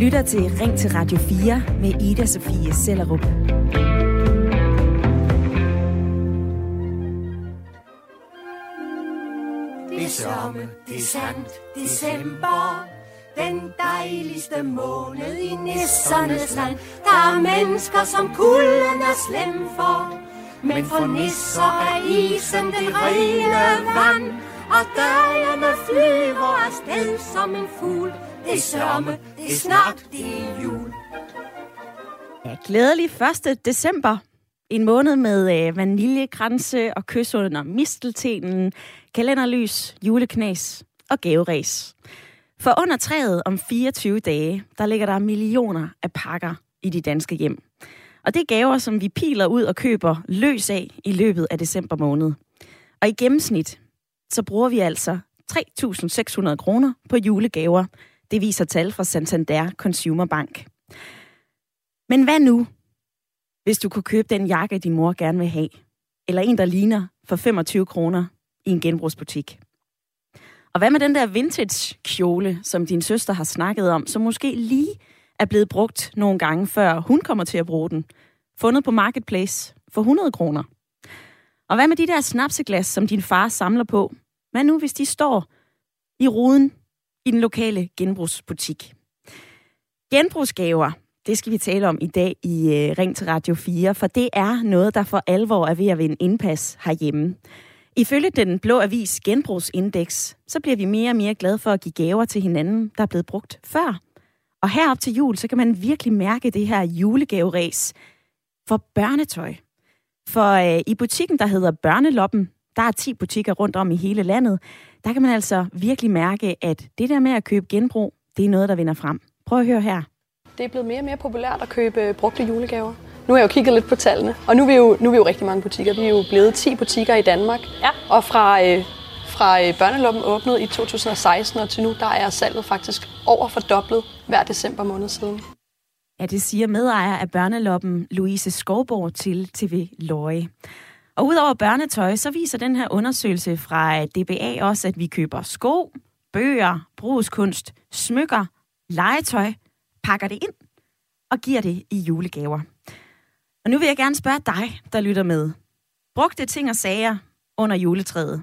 lytter til Ring til Radio 4 med Ida Sofie Sellerup. Det er somme, det er sandt, december. Den dejligste måned i nissernes land. Der er mennesker, som kulden er slem for. Men for nisser er isen det rene vand. Og dagerne flyver afsted som en fugl. Det er somme, det er snart, det er jul. Ja, glædelig 1. december. En måned med øh, vaniljekranse og kys under misteltenen, kalenderlys, juleknas og gaveræs. For under træet om 24 dage, der ligger der millioner af pakker i de danske hjem. Og det er gaver, som vi piler ud og køber løs af i løbet af december måned. Og i gennemsnit, så bruger vi altså 3.600 kroner på julegaver. Det viser tal fra Santander Consumer Bank. Men hvad nu, hvis du kunne købe den jakke, din mor gerne vil have? Eller en, der ligner for 25 kroner i en genbrugsbutik? Og hvad med den der vintage kjole, som din søster har snakket om, som måske lige er blevet brugt nogle gange, før hun kommer til at bruge den? Fundet på Marketplace for 100 kroner. Og hvad med de der snapseglas, som din far samler på? Hvad nu, hvis de står i ruden i den lokale genbrugsbutik? Genbrugsgaver, det skal vi tale om i dag i øh, Ring til Radio 4, for det er noget, der for alvor er ved at vinde indpas herhjemme. Ifølge den blå avis Genbrugsindeks, så bliver vi mere og mere glade for at give gaver til hinanden, der er blevet brugt før. Og herop til jul, så kan man virkelig mærke det her julegaveræs for børnetøj. For øh, i butikken, der hedder Børneloppen, der er 10 butikker rundt om i hele landet, der kan man altså virkelig mærke, at det der med at købe genbrug, det er noget, der vinder frem. Prøv at høre her. Det er blevet mere og mere populært at købe brugte julegaver. Nu har jeg jo kigget lidt på tallene, og nu er vi jo, nu er vi jo rigtig mange butikker. Vi er jo blevet 10 butikker i Danmark. Ja. Og fra, øh, fra øh, børneloppen åbnede i 2016 og til nu, der er salget faktisk over fordoblet hver december måned siden. Ja, det siger medejer af børneloppen Louise Skovborg til TV Løje. Og udover børnetøj, så viser den her undersøgelse fra DBA også, at vi køber sko, bøger, brugskunst, smykker, legetøj, pakker det ind og giver det i julegaver. Og nu vil jeg gerne spørge dig, der lytter med. Brugte ting og sager under juletræet.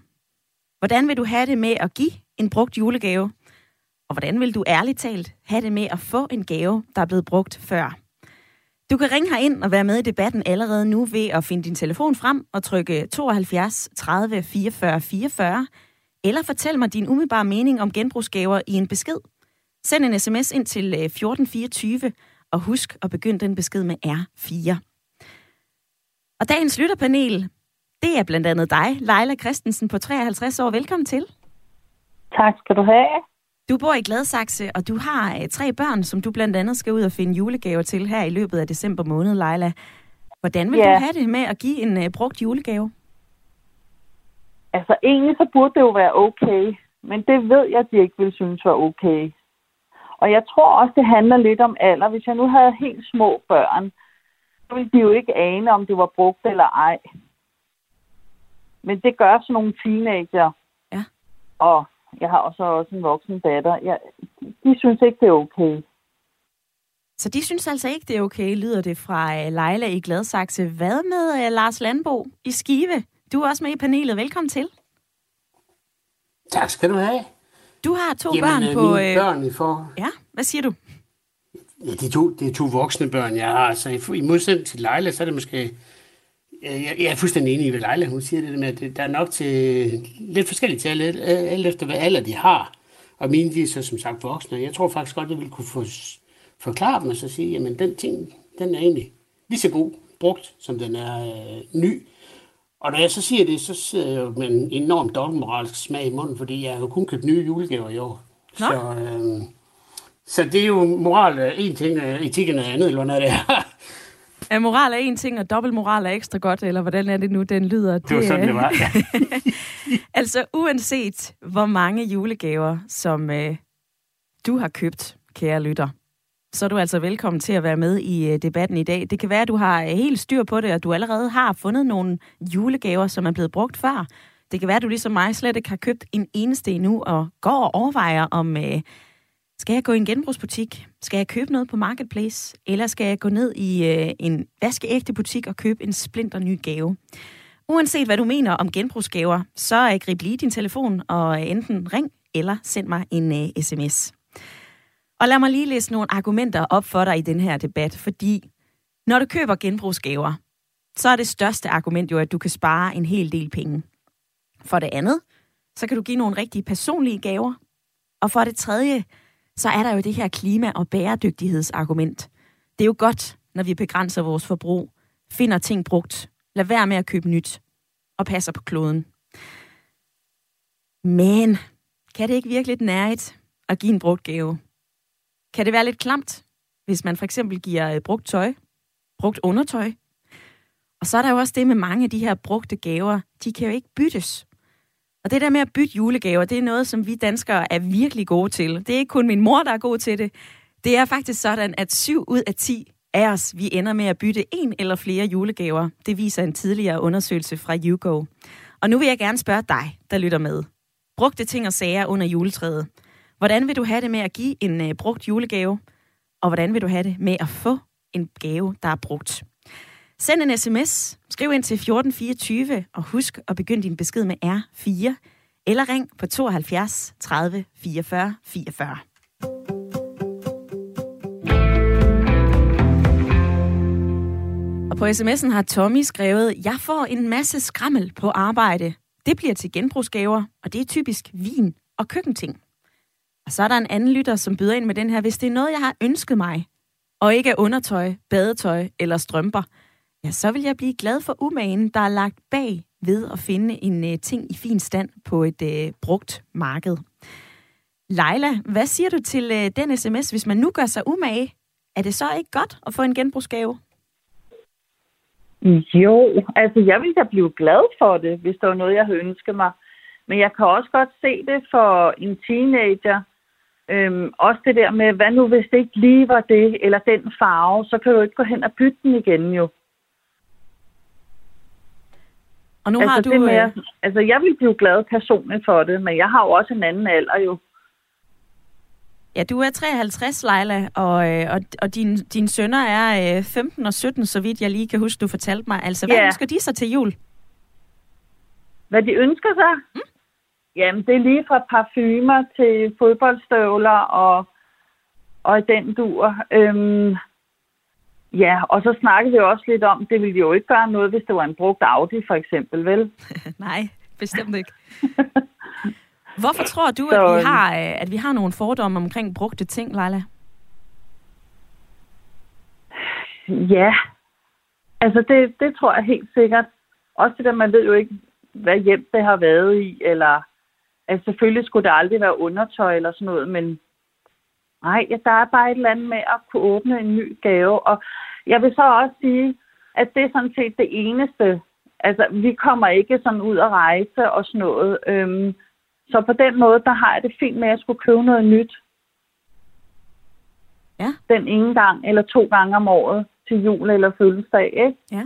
Hvordan vil du have det med at give en brugt julegave? Og hvordan vil du ærligt talt have det med at få en gave, der er blevet brugt før? Du kan ringe ind og være med i debatten allerede nu ved at finde din telefon frem og trykke 72 30 44 44, eller fortæl mig din umiddelbare mening om genbrugsgaver i en besked. Send en sms ind til øh, 1424, og husk at begynde den besked med R4. Og dagens lytterpanel, det er blandt andet dig, Leila Christensen på 53 år. Velkommen til. Tak skal du have. Du bor i Gladsaxe, og du har øh, tre børn, som du blandt andet skal ud og finde julegaver til her i løbet af december måned, Leila. Hvordan vil Ja. du have det med at give en uh, brugt julegave? Altså egentlig så burde det jo være okay, men det ved jeg, at de ikke vil synes var okay. Og jeg tror også, det handler lidt om alder. Hvis jeg nu havde helt små børn, så ville de jo ikke ane, om det var brugt eller ej. Men det gør sådan nogle teenager. Ja. Og jeg har også, også en voksen datter. Jeg, de synes ikke, det er okay. Så de synes altså ikke, det er okay, lyder det fra uh, Leila i Gladsaxe. Hvad med uh, Lars Landbo i Skive? Du er også med i panelet. Velkommen til. Tak skal du have. Du har to Jamen, børn øh, på... mine øh, børn i for... Ja, hvad siger du? Ja, det er, to, det er to voksne børn, jeg har. Så i, i modsætning til Leila, så er det måske... Jeg, jeg, er fuldstændig enig i, hvad Leila hun siger, det der med, at der er nok til lidt forskelligt til alle, alt efter, hvad alder de har. Og mine, de er så som sagt voksne. Jeg tror faktisk godt, at jeg ville kunne få, forklare dem og så sige, jamen den ting, den er egentlig lige så god brugt, som den er øh, ny. Og når jeg så siger det, så sidder jeg jo med en enorm dobbeltmoralsk smag i munden, fordi jeg har jo kun købt nye julegaver i år. Nå. Så, øh, så det er jo moral er en ting, og etik er noget andet, eller noget det er. Moral er en ting, og dobbeltmoral er ekstra godt, eller hvordan er det nu, den lyder? Det var sådan, det var. Ja. altså, uanset hvor mange julegaver, som øh, du har købt, kære lytter, så er du altså velkommen til at være med i øh, debatten i dag. Det kan være, at du har øh, helt styr på det, og du allerede har fundet nogle julegaver, som er blevet brugt før. Det kan være, at du ligesom mig slet ikke har købt en eneste endnu, og går og overvejer, om, øh, skal jeg gå i en genbrugsbutik? Skal jeg købe noget på Marketplace? Eller skal jeg gå ned i øh, en vaskeægte butik og købe en splinter ny gave? Uanset hvad du mener om genbrugsgaver, så øh, grib lige din telefon og øh, enten ring eller send mig en øh, sms. Og lad mig lige læse nogle argumenter op for dig i den her debat, fordi når du køber genbrugsgaver, så er det største argument jo, at du kan spare en hel del penge. For det andet, så kan du give nogle rigtige personlige gaver. Og for det tredje, så er der jo det her klima- og bæredygtighedsargument. Det er jo godt, når vi begrænser vores forbrug, finder ting brugt, lader være med at købe nyt og passer på kloden. Men kan det ikke virke lidt nærigt at give en brugt gave? Kan det være lidt klamt, hvis man for eksempel giver øh, brugt tøj, brugt undertøj? Og så er der jo også det med mange af de her brugte gaver, de kan jo ikke byttes. Og det der med at bytte julegaver, det er noget, som vi danskere er virkelig gode til. Det er ikke kun min mor, der er god til det. Det er faktisk sådan, at 7 ud af 10 af os, vi ender med at bytte en eller flere julegaver. Det viser en tidligere undersøgelse fra YouGo. Og nu vil jeg gerne spørge dig, der lytter med. Brugte ting og sager under juletræet. Hvordan vil du have det med at give en uh, brugt julegave? Og hvordan vil du have det med at få en gave, der er brugt? Send en sms, skriv ind til 1424, og husk at begynde din besked med R4, eller ring på 72 30 44 44. Og på sms'en har Tommy skrevet, jeg får en masse skrammel på arbejde. Det bliver til genbrugsgaver, og det er typisk vin og køkkenting. Og så er der en anden lytter, som byder ind med den her, hvis det er noget, jeg har ønsket mig, og ikke er undertøj, badetøj eller strømper, ja, så vil jeg blive glad for umagen, der er lagt bag ved at finde en uh, ting i fin stand på et uh, brugt marked. Leila, hvad siger du til uh, den sms, hvis man nu gør sig umage? Er det så ikke godt at få en genbrugsgave? Jo, altså jeg ville da blive glad for det, hvis der var noget, jeg havde ønsket mig. Men jeg kan også godt se det for en teenager. Øhm, også det der med, hvad nu hvis det ikke lige var det, eller den farve, så kan du ikke gå hen og bytte den igen jo. Og nu altså, har du... Det med, øh, altså jeg vil blive glad personligt for det, men jeg har jo også en anden alder jo. Ja, du er 53, Leila, og, øh, og, og din, dine sønner er øh, 15 og 17, så vidt jeg lige kan huske, du fortalte mig. Altså, hvad Ja. ønsker de sig til jul? Hvad de ønsker sig? Mm. Jamen, det er lige fra parfumer til fodboldstøvler og, og den dur. Øhm, ja, og så snakkede vi også lidt om, det ville jo ikke gøre noget, hvis det var en brugt Audi for eksempel, vel? Nej, bestemt ikke. Hvorfor tror du, Så, at vi øhm, har, øh, at vi har nogle fordomme omkring brugte ting, Leila? Ja, altså det, det tror jeg helt sikkert. Også det der, man ved jo ikke, hvad hjem det har været i, eller altså selvfølgelig skulle det aldrig være undertøj eller sådan noget, men nej, ja, der er bare et eller andet med at kunne åbne en ny gave. Og jeg vil så også sige, at det er sådan set det eneste. Altså, vi kommer ikke sådan ud at rejse og sådan noget. Øhm, så på den måde, der har jeg det fint med, at jeg skulle købe noget nyt. Ja. Den ene gang eller to gange om året til jul eller fødselsdag, ikke? Ja.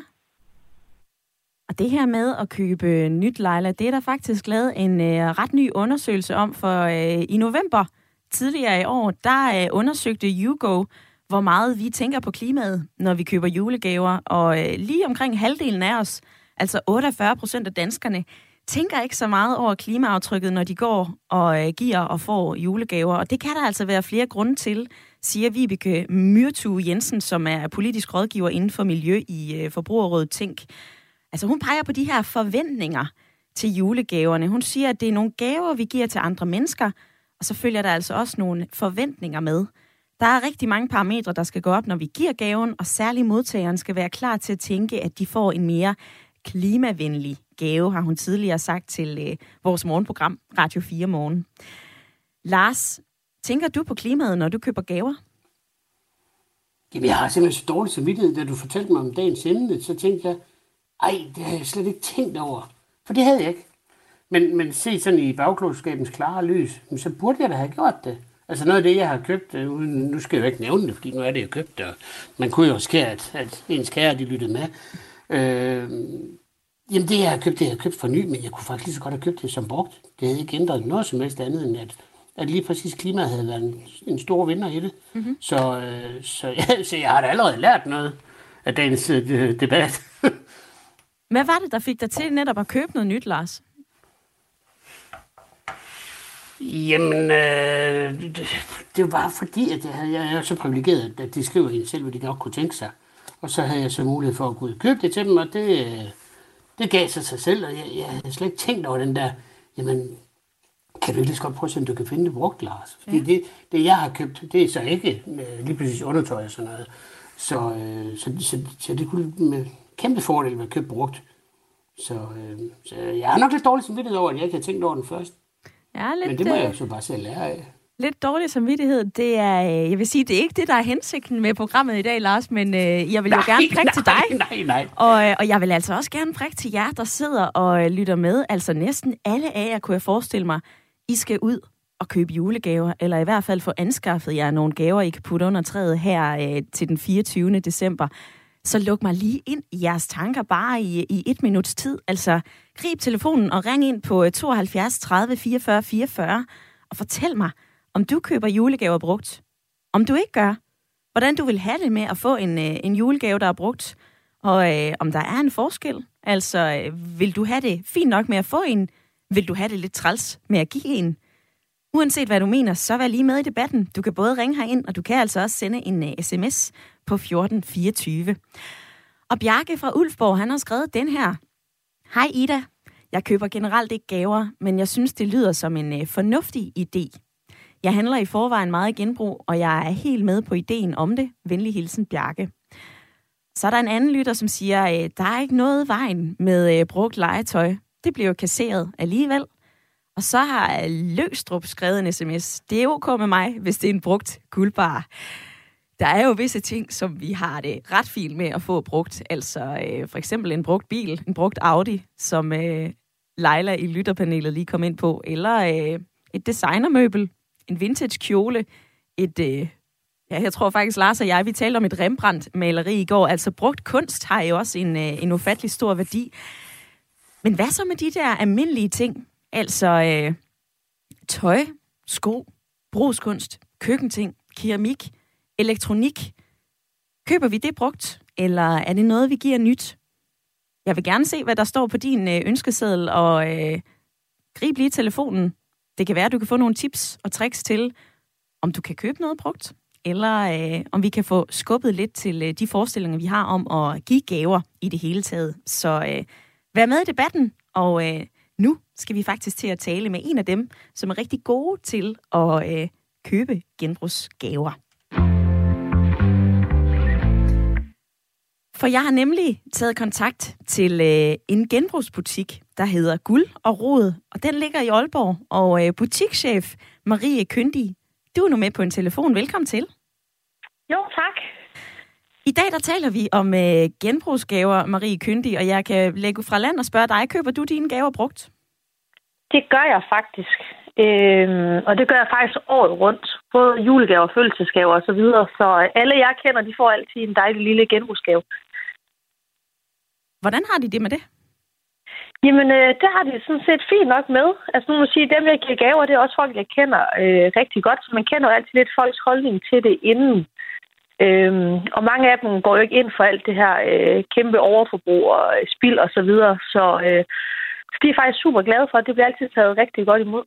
Og det her med at købe nyt, Leila, det er der faktisk lavet en øh, ret ny undersøgelse om, for øh, i november tidligere i år, der øh, undersøgte YouGo, hvor meget vi tænker på klimaet, når vi køber julegaver, og øh, lige omkring halvdelen af os, altså 48 procent af danskerne, tænker ikke så meget over klimaaftrykket, når de går og øh, giver og får julegaver. Og det kan der altså være flere grunde til, siger Vibeke Myrtue Jensen, som er politisk rådgiver inden for miljø i øh, Forbrugerrådet Tænk. Altså hun peger på de her forventninger til julegaverne. Hun siger, at det er nogle gaver, vi giver til andre mennesker, og så følger der altså også nogle forventninger med. Der er rigtig mange parametre, der skal gå op, når vi giver gaven, og særligt modtageren skal være klar til at tænke, at de får en mere klimavenlig gave, har hun tidligere sagt til øh, vores morgenprogram Radio 4 Morgen. Lars, tænker du på klimaet, når du køber gaver? Jamen, jeg har simpelthen så dårlig samvittighed, da du fortalte mig om dagens emne, så tænkte jeg, ej, det har jeg slet ikke tænkt over. For det havde jeg ikke. Men, men se sådan i bagklodskabens klare lys, men så burde jeg da have gjort det. Altså noget af det, jeg har købt, øh, uden, nu skal jeg jo ikke nævne det, fordi nu er det jo købt, og man kunne jo skære, at, at ens kære, de lyttede med. Øh, jamen det, jeg har købt, det jeg har købt for ny, men jeg kunne faktisk lige så godt have købt det som brugt. Det havde ikke ændret noget som helst andet, end at at lige præcis klimaet havde været en, en stor vinder i det. Mm-hmm. Så, øh, så, ja, så jeg har da allerede lært noget af dagens øh, debat. Hvad var det, der fik dig til netop at købe noget nyt, Lars? Jamen, øh, det, var fordi, at jeg, havde, jeg er så privilegeret, at de skriver en selv, hvad de godt kunne tænke sig. Og så havde jeg så mulighed for at gå ud og købe det til dem, og det, øh, det gav sig sig selv, og jeg, jeg havde slet ikke tænkt over den der, jamen, kan du ikke lige så godt prøve at se, om du kan finde det brugt, Lars? Fordi ja. det, det, jeg har købt, det er så ikke øh, lige præcis undertøj og sådan noget. Så, øh, så, så, så det kunne med kæmpe fordel være købt brugt. Så, øh, så jeg har nok lidt dårligt samvittighed over, at jeg ikke havde tænkt over den først. Ja, lidt, Men det må jeg jo så bare selv lære af. Lidt dårlig samvittighed, det er, øh, jeg vil sige, det er ikke det, der er hensigten med programmet i dag, Lars, men øh, jeg vil jo Nej, gerne prikke nej, til dig. Nej, nej. Og, øh, og jeg vil altså også gerne prikke til jer, der sidder og øh, lytter med. Altså næsten alle af jer, kunne jeg forestille mig, I skal ud og købe julegaver, eller i hvert fald få anskaffet jer nogle gaver, I kan putte under træet her øh, til den 24. december. Så luk mig lige ind i jeres tanker bare i, i et minuts tid. Altså grib telefonen og ring ind på 72 30 44 44 og fortæl mig, om du køber julegaver brugt. Om du ikke gør. Hvordan du vil have det med at få en, øh, en julegave, der er brugt. Og øh, om der er en forskel. Altså, øh, vil du have det fint nok med at få en? Vil du have det lidt træls med at give en? Uanset hvad du mener, så vær lige med i debatten. Du kan både ringe herind, og du kan altså også sende en øh, uh, sms på 1424. Og Bjarke fra Ulfborg, han har skrevet den her. Hej Ida, jeg køber generelt ikke gaver, men jeg synes, det lyder som en uh, fornuftig idé. Jeg handler i forvejen meget i genbrug, og jeg er helt med på ideen om det. Venlig hilsen, Bjarke. Så er der en anden lytter, som siger, at der er ikke noget vejen med brugt legetøj. Det bliver jo kasseret alligevel. Og så har Løstrup skrevet en sms. Det er ok med mig, hvis det er en brugt guldbar. Der er jo visse ting, som vi har det ret fint med at få brugt. Altså øh, for eksempel en brugt bil, en brugt Audi, som øh, Leila i lytterpanelet lige kom ind på. Eller øh, et designermøbel, en vintage kjole, et... Øh, ja, jeg tror faktisk, Lars og jeg, vi talte om et Rembrandt-maleri i går. Altså brugt kunst har jo også en, øh, en ufattelig stor værdi. Men hvad så med de der almindelige ting? Altså øh, tøj, sko, brugskunst, køkkenting, keramik, elektronik. Køber vi det brugt, eller er det noget, vi giver nyt? Jeg vil gerne se, hvad der står på din øh, ønskeseddel, og øh, grib lige telefonen. Det kan være, at du kan få nogle tips og tricks til, om du kan købe noget brugt, eller øh, om vi kan få skubbet lidt til øh, de forestillinger, vi har om at give gaver i det hele taget. Så øh, vær med i debatten, og øh, nu skal vi faktisk til at tale med en af dem, som er rigtig gode til at øh, købe genbrugsgaver. For jeg har nemlig taget kontakt til øh, en genbrugsbutik, der hedder Guld og Rod, og den ligger i Aalborg. Og øh, butikschef Marie Køndi, du er nu med på en telefon. Velkommen til. Jo, tak. I dag der taler vi om øh, genbrugsgaver, Marie Køndig, og jeg kan lægge fra land og spørge dig, køber du dine gaver brugt? Det gør jeg faktisk. Øhm, og det gør jeg faktisk året rundt. Både julegaver, fødselsdagsgaver osv. Så, videre. så alle jeg kender, de får altid en dejlig lille genbrugsgave. Hvordan har de det med det? Jamen, øh, det har de sådan set fint nok med. Altså nu må jeg sige, dem jeg giver gaver, det er også folk, jeg kender øh, rigtig godt. Så man kender jo altid lidt folks holdning til det inden. Øhm, og mange af dem går jo ikke ind for alt det her øh, kæmpe overforbrug og øh, spild og så videre. Så øh, de er faktisk super glade for, at det bliver altid taget rigtig godt imod.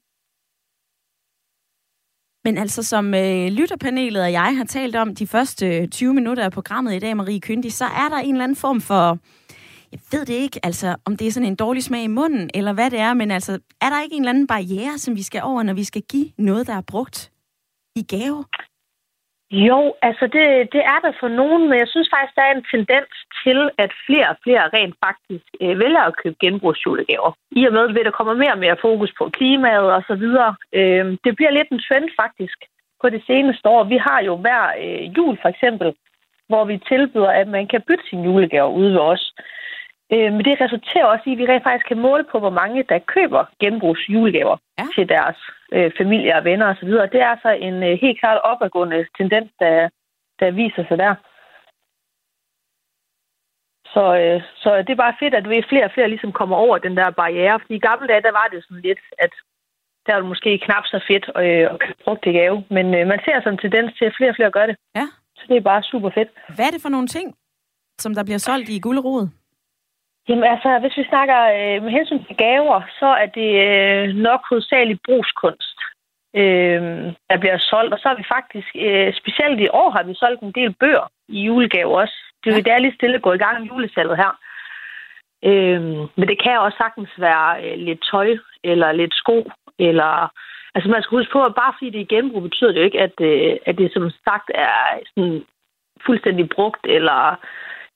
Men altså, som øh, lytterpanelet og jeg har talt om de første øh, 20 minutter af programmet i dag, Marie Kyndig, så er der en eller anden form for, jeg ved det ikke, altså om det er sådan en dårlig smag i munden, eller hvad det er, men altså, er der ikke en eller anden barriere, som vi skal over, når vi skal give noget, der er brugt i gave? Jo, altså det, det er der for nogen, men jeg synes faktisk, der er en tendens til, at flere og flere rent faktisk øh, vælger at købe genbrugsjulegaver. I og med, at der kommer mere og mere fokus på klimaet og så videre. Øh, det bliver lidt en trend faktisk på det seneste år. Vi har jo hver øh, jul for eksempel, hvor vi tilbyder, at man kan bytte sin julegaver ude ved os. Øh, men det resulterer også i, at vi rent faktisk kan måle på, hvor mange der køber genbrugsjulegaver ja. til deres øh, familie og venner osv. Det er altså en øh, helt klart opadgående tendens, der, der viser sig der. Så, øh, så det er bare fedt, at vi flere og flere ligesom kommer over den der barriere. Fordi i gamle dage, der var det sådan lidt, at der er det måske knap så fedt øh, at købe brugt i gave. Men øh, man ser sådan en tendens til, at flere og flere gør det. Ja. Så det er bare super fedt. Hvad er det for nogle ting, som der bliver solgt i gulderod? Jamen altså, hvis vi snakker øh, med hensyn til gaver, så er det øh, nok hovedsageligt brugskunst, øh, der bliver solgt. Og så har vi faktisk, øh, specielt i år, har vi solgt en del bøger i julegave også. Det er, ja. det er lige stille gå i gang med julesalget her. Øh, men det kan også sagtens være øh, lidt tøj, eller lidt sko, eller... Altså man skal huske på, at bare fordi det er genbrug, betyder det jo ikke, at, øh, at det som sagt er sådan fuldstændig brugt, eller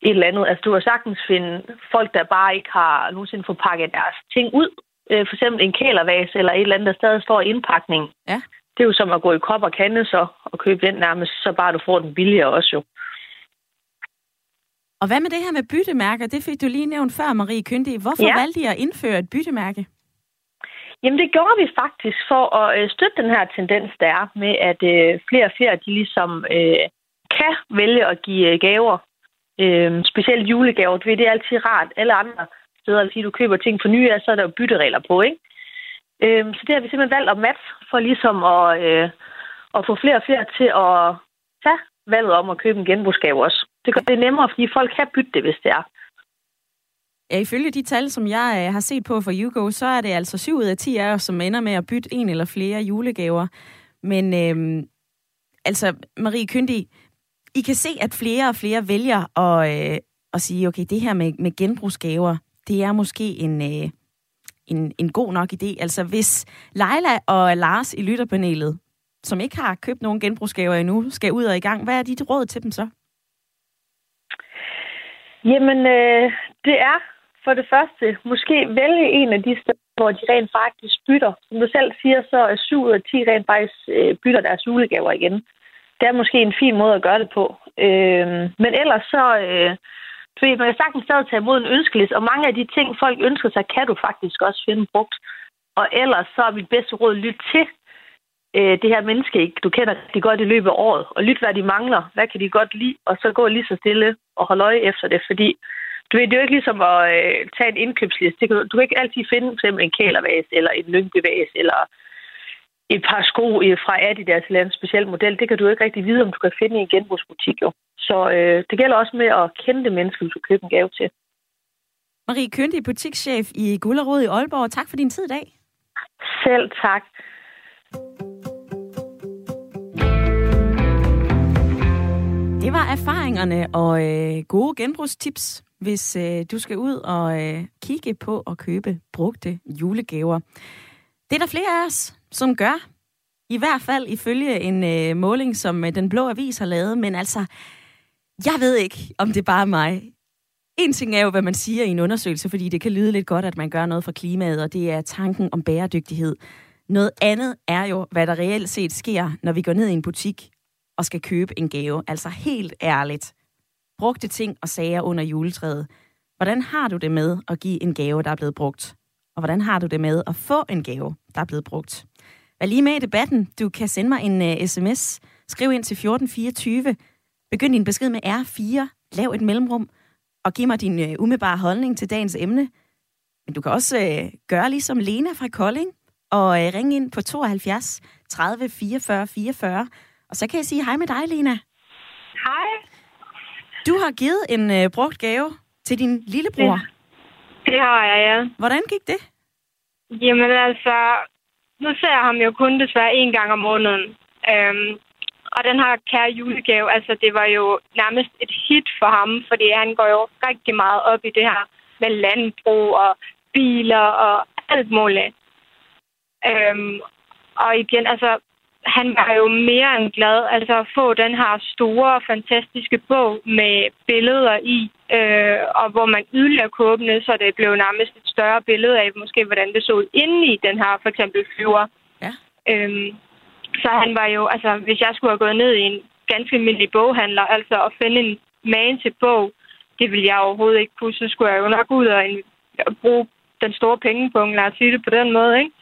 et eller andet. Altså, du kan sagtens finde folk, der bare ikke har nogensinde fået pakket deres ting ud. Øh, for eksempel en kælervase eller et eller andet, der stadig står i indpakning. Ja. Det er jo som at gå i kop og kande så, og købe den nærmest, så bare du får den billigere også jo. Og hvad med det her med byttemærker? Det fik du lige nævnt før, Marie Kyndig. Hvorfor ja. valgte I at indføre et byttemærke? Jamen det gjorde vi faktisk for at øh, støtte den her tendens, der er med, at øh, flere og flere de ligesom øh, kan vælge at give gaver. Øh, specielt julegaver. Det er altid rart. Alle andre steder, hvis du køber ting for nye, så er der jo bytteregler på, ikke? Øhm, så det har vi simpelthen valgt at matche for ligesom at, øh, at få flere og flere til at tage valget om at købe en genbrugsgave også. Det gør det nemmere, fordi folk kan bytte det, hvis det er. Ja, ifølge de tal, som jeg øh, har set på for YouGo, så er det altså 7 ud af 10 af os, som ender med at bytte en eller flere julegaver. Men øh, altså, Marie Kyndig, i kan se, at flere og flere vælger at, øh, at sige, okay, det her med, med genbrugsgaver, det er måske en, øh, en, en god nok idé. Altså, hvis Leila og Lars i lytterpanelet, som ikke har købt nogen genbrugsgaver endnu, skal ud og i gang, hvad er dit råd til dem så? Jamen, øh, det er for det første måske vælge en af de steder, hvor de rent faktisk bytter. Som du selv siger, så er 7 ud af 10 rent faktisk øh, bytter deres julegaver igen. Det er måske en fin måde at gøre det på. Øh, men ellers så... Øh, fordi man kan sagtens stadig tage imod en ønskeliste, og mange af de ting, folk ønsker sig, kan du faktisk også finde brugt. Og ellers så er mit bedste råd, lyt til øh, det her menneske, ikke? du kender de godt i løbet af året, og lyt, hvad de mangler, hvad kan de godt lide, og så gå lige så stille og holde øje efter det, fordi du ved, det er jo ikke ligesom at øh, tage en indkøbsliste. Kan, du kan ikke altid finde for eksempel en kælervase, eller en lyngbevæs, eller et par sko fra Adidas eller en speciel model. Det kan du ikke rigtig vide, om du kan finde i en genbrugsbutik. Jo. Så øh, det gælder også med at kende det menneske, du køber en gave til. Marie Køndig, butikschef i Gullerod i Aalborg. Tak for din tid i dag. Selv tak. Det var erfaringerne og øh, gode genbrugstips hvis øh, du skal ud og øh, kigge på at købe brugte julegaver. Det er der flere af os, som gør. I hvert fald ifølge en øh, måling, som øh, Den Blå Avis har lavet. Men altså, jeg ved ikke, om det er bare mig. En ting er jo, hvad man siger i en undersøgelse, fordi det kan lyde lidt godt, at man gør noget for klimaet, og det er tanken om bæredygtighed. Noget andet er jo, hvad der reelt set sker, når vi går ned i en butik og skal købe en gave. Altså helt ærligt brugte ting og sager under juletræet. Hvordan har du det med at give en gave, der er blevet brugt? Og hvordan har du det med at få en gave, der er blevet brugt? Vær lige med i debatten. Du kan sende mig en uh, øh, sms. Skriv ind til 1424. Begynd din besked med R4. Lav et mellemrum. Og giv mig din uh, umiddelbare holdning til dagens emne. Men du kan også uh, gøre ligesom Lena fra Kolding. Og uh, ringe ind på 72 30 44 44. Og så kan jeg sige hej med dig, Lena. Hej. Du har givet en øh, brugt gave til din lillebror. Ja. Det har jeg, ja. Hvordan gik det? Jamen altså, nu ser jeg ham jo kun desværre en gang om måneden. Øhm, og den her kære julegave, altså det var jo nærmest et hit for ham, fordi han går jo rigtig meget op i det her med landbrug og biler og alt muligt. Øhm, og igen, altså han var jo mere end glad altså at få den her store, fantastiske bog med billeder i, øh, og hvor man yderligere kunne åbne, så det blev nærmest et større billede af, måske hvordan det så ud inde i den her, for eksempel flyver. Ja. Øhm, så han var jo, altså hvis jeg skulle have gået ned i en ganske almindelig boghandler, altså at finde en man til bog, det ville jeg overhovedet ikke kunne, så skulle jeg jo nok ud og bruge den store pengepunkt, lad os sige det på den måde, ikke?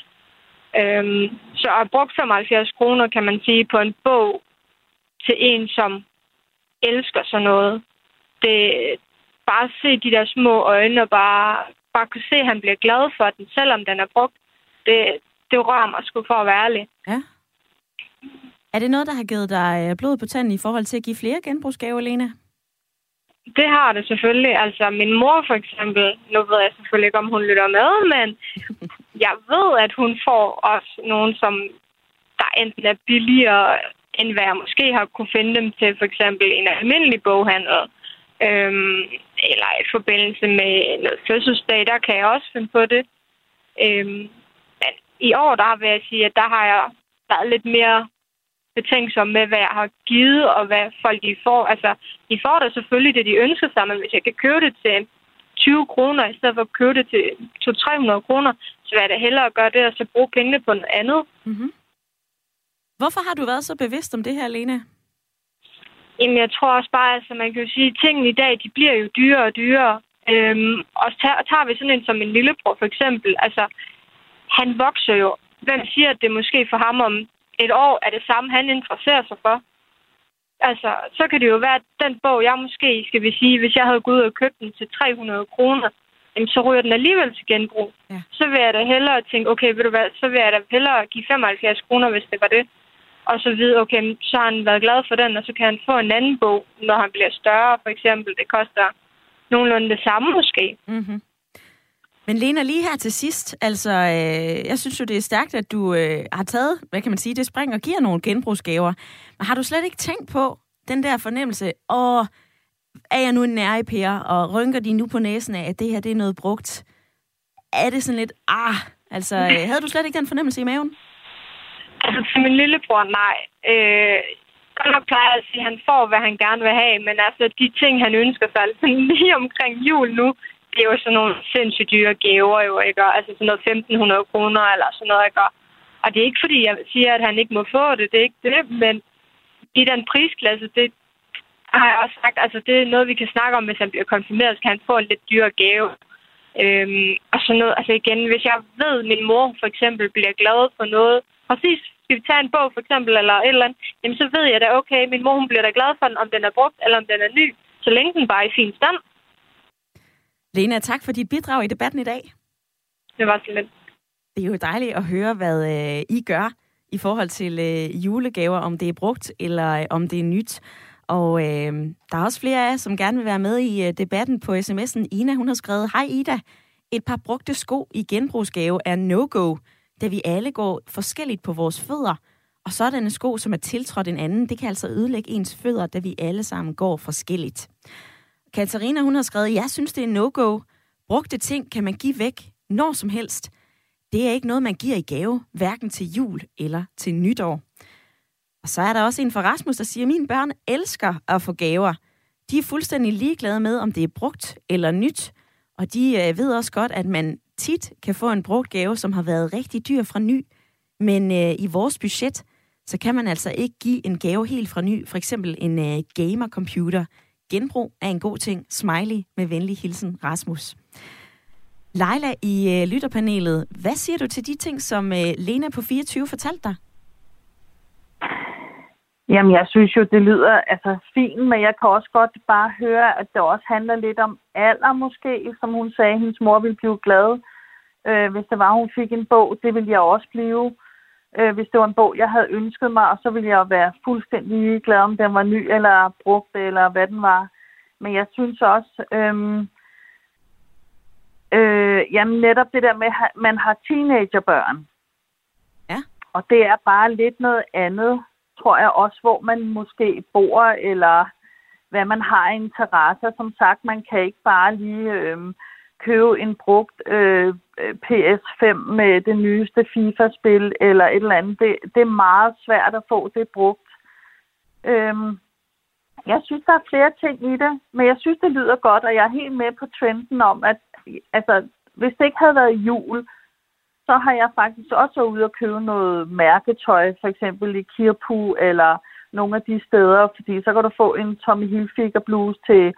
Øhm, så at brugt 75 kroner, kan man sige, på en bog til en, som elsker sådan noget. Det bare se de der små øjne og bare, bare kunne se, at han bliver glad for den, selvom den er brugt. Det, det rører mig sgu for at være ærlig. Ja. Er det noget, der har givet dig øh, blod på tanden i forhold til at give flere genbrugsgaver, Lena? Det har det selvfølgelig. Altså, min mor for eksempel, nu ved jeg selvfølgelig ikke, om hun lytter med, men jeg ved, at hun får også nogen, som der enten er billigere, end hvad jeg måske har kunne finde dem til, for eksempel en almindelig boghandel. Øhm, eller i forbindelse med noget fødselsdag, der kan jeg også finde på det. Øhm, men i år, der vil jeg sige, at der har jeg været lidt mere betænksom med, hvad jeg har givet, og hvad folk de får. Altså, de får da selvfølgelig det, de ønsker sig, men hvis jeg kan købe det til 20 kroner, i stedet for at købe det til 200-300 kroner, så vil jeg da hellere gøre det, og så bruge pengene på noget andet. Mm-hmm. Hvorfor har du været så bevidst om det her, Lena? Jamen, jeg tror også bare, altså, man kan jo sige, at tingene i dag, de bliver jo dyrere og dyrere. Øhm, og tager, tager vi sådan en som en lillebror, for eksempel, altså, han vokser jo. Hvem siger, at det måske for ham om et år er det samme, han interesserer sig for. Altså, så kan det jo være, at den bog, jeg måske, skal vi sige, hvis jeg havde gået ud og købt den til 300 kroner, så ryger den alligevel til genbrug. Ja. Så vil jeg da hellere tænke, okay, ved du hvad, så vil jeg da hellere give 75 kroner, hvis det var det. Og så vide, okay, så har han været glad for den, og så kan han få en anden bog, når han bliver større, for eksempel. Det koster nogenlunde det samme måske. Mm-hmm. Men Lena, lige her til sidst, altså, øh, jeg synes jo, det er stærkt, at du øh, har taget, hvad kan man sige, det spring og giver nogle genbrugsgaver. Men har du slet ikke tænkt på den der fornemmelse, og er jeg nu en nær og rynker de nu på næsen af, at det her det er noget brugt? Er det sådan lidt, ah, altså, øh, havde du slet ikke den fornemmelse i maven? Altså, til min lillebror, nej. Øh, godt nok plejer at sige, at han får, hvad han gerne vil have, men altså, de ting, han ønsker sig, altså lige omkring jul nu, det er jo sådan nogle sindssygt dyre gaver, jo, ikke? Altså sådan noget 1500 kroner eller sådan noget, ikke? Og det er ikke, fordi jeg siger, at han ikke må få det, det er ikke det, men i den prisklasse, det har jeg også sagt, altså det er noget, vi kan snakke om, hvis han bliver konfirmeret, så kan han få en lidt dyre gave. Øhm, og sådan noget, altså igen, hvis jeg ved, at min mor for eksempel bliver glad for noget, præcis, skal vi tage en bog for eksempel, eller et eller andet, jamen så ved jeg da, okay, min mor hun bliver da glad for den, om den er brugt, eller om den er ny, så længe den bare er i fin stand. Lena, tak for dit bidrag i debatten i dag. Det var så lidt. Det er jo dejligt at høre, hvad øh, I gør i forhold til øh, julegaver, om det er brugt eller øh, om det er nyt. Og øh, der er også flere af jer, som gerne vil være med i øh, debatten på sms'en. Ina, hun har skrevet, Hej Ida, et par brugte sko i genbrugsgave er no-go, da vi alle går forskelligt på vores fødder. Og sådanne sko, som er tiltrådt en anden, det kan altså ødelægge ens fødder, da vi alle sammen går forskelligt. Katarina, hun har skrevet, jeg synes, det er no-go. Brugte ting kan man give væk når som helst. Det er ikke noget, man giver i gave, hverken til jul eller til nytår. Og så er der også en fra Rasmus, der siger, mine børn elsker at få gaver. De er fuldstændig ligeglade med, om det er brugt eller nyt. Og de øh, ved også godt, at man tit kan få en brugt gave, som har været rigtig dyr fra ny. Men øh, i vores budget, så kan man altså ikke give en gave helt fra ny. For eksempel en øh, gamer-computer Genbrug er en god ting. Smiley med venlig hilsen, Rasmus. Leila i øh, lytterpanelet, hvad siger du til de ting, som øh, Lena på 24 fortalte dig? Jamen, jeg synes jo, det lyder altså fint, men jeg kan også godt bare høre, at det også handler lidt om alder måske, som hun sagde, hendes mor ville blive glad, øh, hvis det var, hun fik en bog. Det ville jeg også blive øh, hvis det var en bog, jeg havde ønsket mig, og så ville jeg være fuldstændig glad, om den var ny eller brugt, eller hvad den var. Men jeg synes også, øh, øh, jamen netop det der med, at man har teenagerbørn. Ja. Og det er bare lidt noget andet, tror jeg også, hvor man måske bor, eller hvad man har interesser. Som sagt, man kan ikke bare lige... Øh, købe en brugt øh, PS5 med det nyeste FIFA-spil eller et eller andet. Det, det er meget svært at få det brugt. Øhm, jeg synes, der er flere ting i det, men jeg synes, det lyder godt, og jeg er helt med på trenden om, at altså, hvis det ikke havde været jul, så har jeg faktisk også været ude og købe noget mærketøj, for eksempel i Kirpu eller nogle af de steder, fordi så kan du få en Tommy Hilfiger bluse til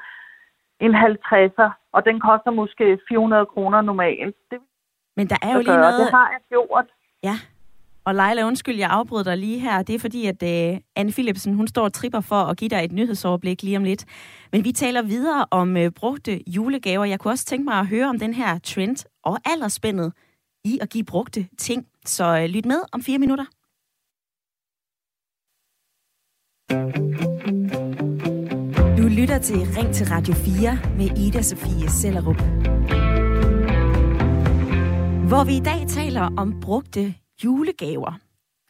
en 50'er, og den koster måske 400 kroner normalt. Det, Men der er jo lige noget... Det har jeg gjort. Ja, og Leila, undskyld, jeg afbryder dig lige her. Det er fordi, at uh, Anne Philipsen, hun står og tripper for at give dig et nyhedsoverblik lige om lidt. Men vi taler videre om uh, brugte julegaver. Jeg kunne også tænke mig at høre om den her trend og aldersspændet i at give brugte ting. Så øh, lyt med om fire minutter. Du lytter til Ring til Radio 4 med Ida Sofie Sellerup. Hvor vi i dag taler om brugte julegaver.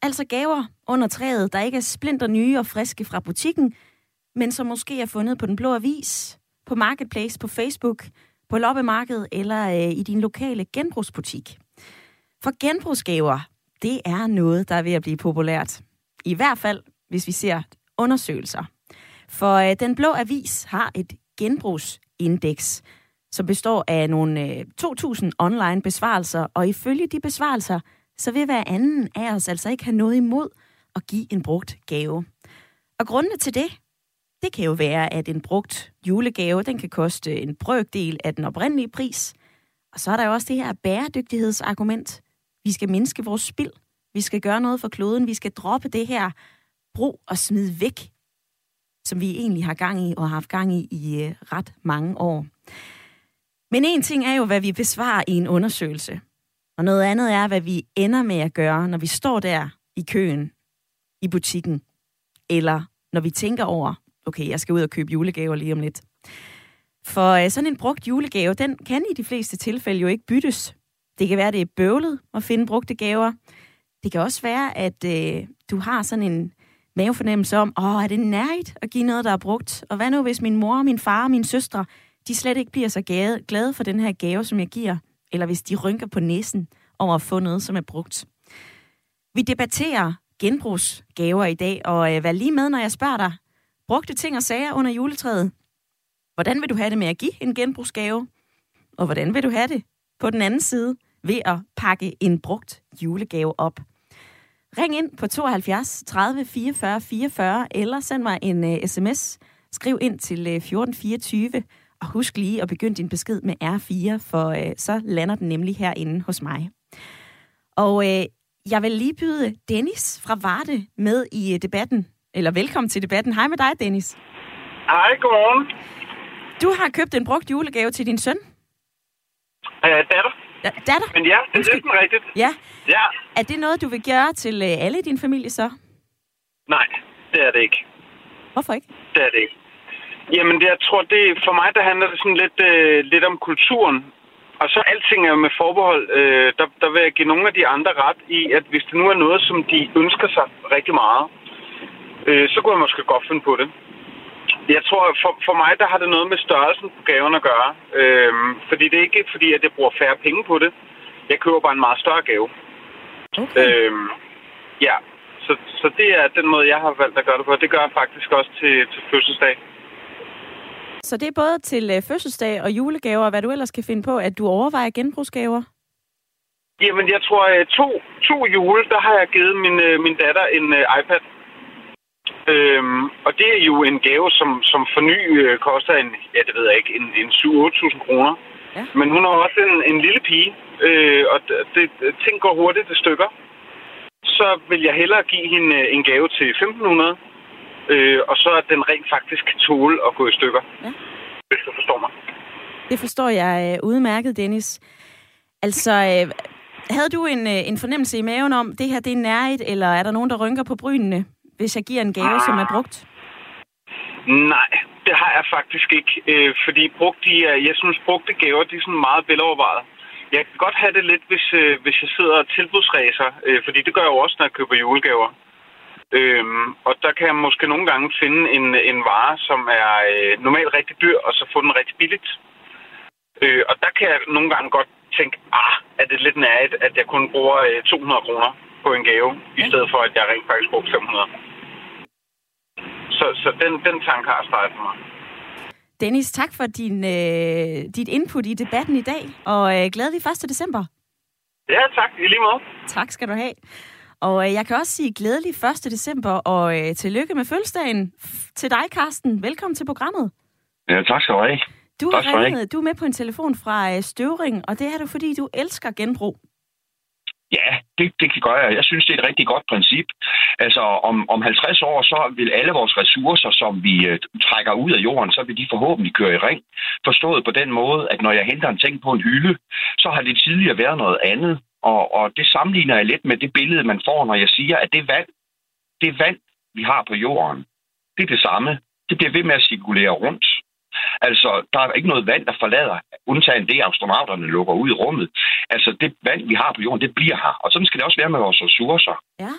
Altså gaver under træet, der ikke er splinter nye og friske fra butikken, men som måske er fundet på den blå avis, på Marketplace, på Facebook, på loppemarkedet eller øh, i din lokale genbrugsbutik. For genbrugsgaver, det er noget, der er ved at blive populært. I hvert fald, hvis vi ser undersøgelser. For øh, den blå avis har et genbrugsindeks, som består af nogle øh, 2.000 online besvarelser, og ifølge de besvarelser, så vil hver anden af os altså ikke have noget imod at give en brugt gave. Og grundene til det, det kan jo være, at en brugt julegave, den kan koste en brøkdel af den oprindelige pris. Og så er der jo også det her bæredygtighedsargument. Vi skal mindske vores spild. Vi skal gøre noget for kloden. Vi skal droppe det her brug og smid væk, som vi egentlig har gang i og har haft gang i i øh, ret mange år. Men en ting er jo, hvad vi besvarer i en undersøgelse. Og noget andet er, hvad vi ender med at gøre, når vi står der i køen i butikken. Eller når vi tænker over, okay, jeg skal ud og købe julegaver lige om lidt. For øh, sådan en brugt julegave, den kan i de fleste tilfælde jo ikke byttes. Det kan være, det er bøvlet at finde brugte gaver. Det kan også være, at øh, du har sådan en mavefornemmelse om, åh, er det nærigt at give noget, der er brugt? Og hvad nu, hvis min mor, min far og mine søstre, de slet ikke bliver så glade, glade for den her gave, som jeg giver? Eller hvis de rynker på næsen over at få noget, som er brugt. Vi debatterer genbrugsgaver i dag, og øh, vær lige med, når jeg spørger dig, brugte ting og sager under juletræet. Hvordan vil du have det med at give en genbrugsgave? Og hvordan vil du have det på den anden side ved at pakke en brugt julegave op? Ring ind på 72 30 44 44, eller send mig en uh, sms. Skriv ind til uh, 1424, og husk lige at begynde din besked med R4, for uh, så lander den nemlig herinde hos mig. Og uh, jeg vil lige byde Dennis fra Varde med i uh, debatten. Eller velkommen til debatten. Hej med dig, Dennis. Hej, godmorgen. Du har købt en brugt julegave til din søn. Øh, datter. Ja, datter? Men ja, det er Undskyld. næsten rigtigt. Ja. Ja. Er det noget, du vil gøre til øh, alle i din familie så? Nej, det er det ikke. Hvorfor ikke? Det er det ikke. Jamen, det, jeg tror, det, for mig, der handler det sådan lidt, øh, lidt om kulturen. Og så alting er med forbehold. Øh, der, der vil jeg give nogle af de andre ret i, at hvis det nu er noget, som de ønsker sig rigtig meget, øh, så kunne jeg måske godt finde på det. Jeg tror, for, for mig, der har det noget med størrelsen på gaven at gøre. Øh, fordi det er ikke fordi, at jeg bruger færre penge på det. Jeg køber bare en meget større gave. Okay. Øhm, ja, så, så det er den måde, jeg har valgt at gøre det på. Det gør jeg faktisk også til, til fødselsdag. Så det er både til øh, fødselsdag og julegaver, og hvad du ellers kan finde på, at du overvejer genbrugsgaver? Jamen, jeg tror, øh, to, to jule, der har jeg givet min, øh, min datter en iPad. Øhm, og det er jo en gave, som, som for ny øh, koster en, ja, det ved jeg ikke, en, en 7-8.000 kroner. Ja. Men hun er også en, en lille pige, øh, og det, ting går hurtigt i stykker. Så vil jeg hellere give hende øh, en gave til 1.500, øh, og så at den rent faktisk kan tåle at gå i stykker. Ja. Hvis du forstår mig. Det forstår jeg øh, udmærket, Dennis. Altså, øh, havde du en, øh, en fornemmelse i maven om, det her det er nærigt, eller er der nogen, der rynker på brynene, hvis jeg giver en gave, som er brugt? Nej, det har jeg faktisk ikke. Øh, fordi brugt, de er, jeg synes, brugte gaver, de er sådan meget velovervejet. Jeg kan godt have det lidt, hvis, øh, hvis jeg sidder og tilbudsræser, øh, fordi det gør jeg jo også, når jeg køber julegaver. Øhm, og der kan jeg måske nogle gange finde en, en vare, som er øh, normalt rigtig dyr, og så få den rigtig billigt. Øh, og der kan jeg nogle gange godt tænke, ah, er det lidt nærigt, at jeg kun bruger øh, 200 kroner på en gave, i stedet for, at jeg rent faktisk bruger 500. Så, så den, den tanke har startet for mig. Dennis, tak for din, øh, dit input i debatten i dag, og øh, glædelig 1. december. Ja, tak. I lige måde. Tak skal du have. Og øh, jeg kan også sige glædelig 1. december, og øh, tillykke med fødselsdagen til dig, Karsten. Velkommen til programmet. Ja, tak skal du have. Du, Tak har skal du have. ringet, du er med på en telefon fra øh, Støvring, og det er du, fordi du elsker genbrug. Ja, det, det kan gøre jeg. Jeg synes, det er et rigtig godt princip. Altså, om, om 50 år, så vil alle vores ressourcer, som vi øh, trækker ud af jorden, så vil de forhåbentlig køre i ring. Forstået på den måde, at når jeg henter en ting på en hylde, så har det tidligere været noget andet. Og, og det sammenligner jeg lidt med det billede, man får, når jeg siger, at det vand, det vand, vi har på jorden, det er det samme. Det bliver ved med at cirkulere rundt. Altså, der er ikke noget vand, der forlader, undtagen det, astronauterne lukker ud i rummet. Altså, det vand, vi har på jorden, det bliver her. Og sådan skal det også være med vores ressourcer. Ja.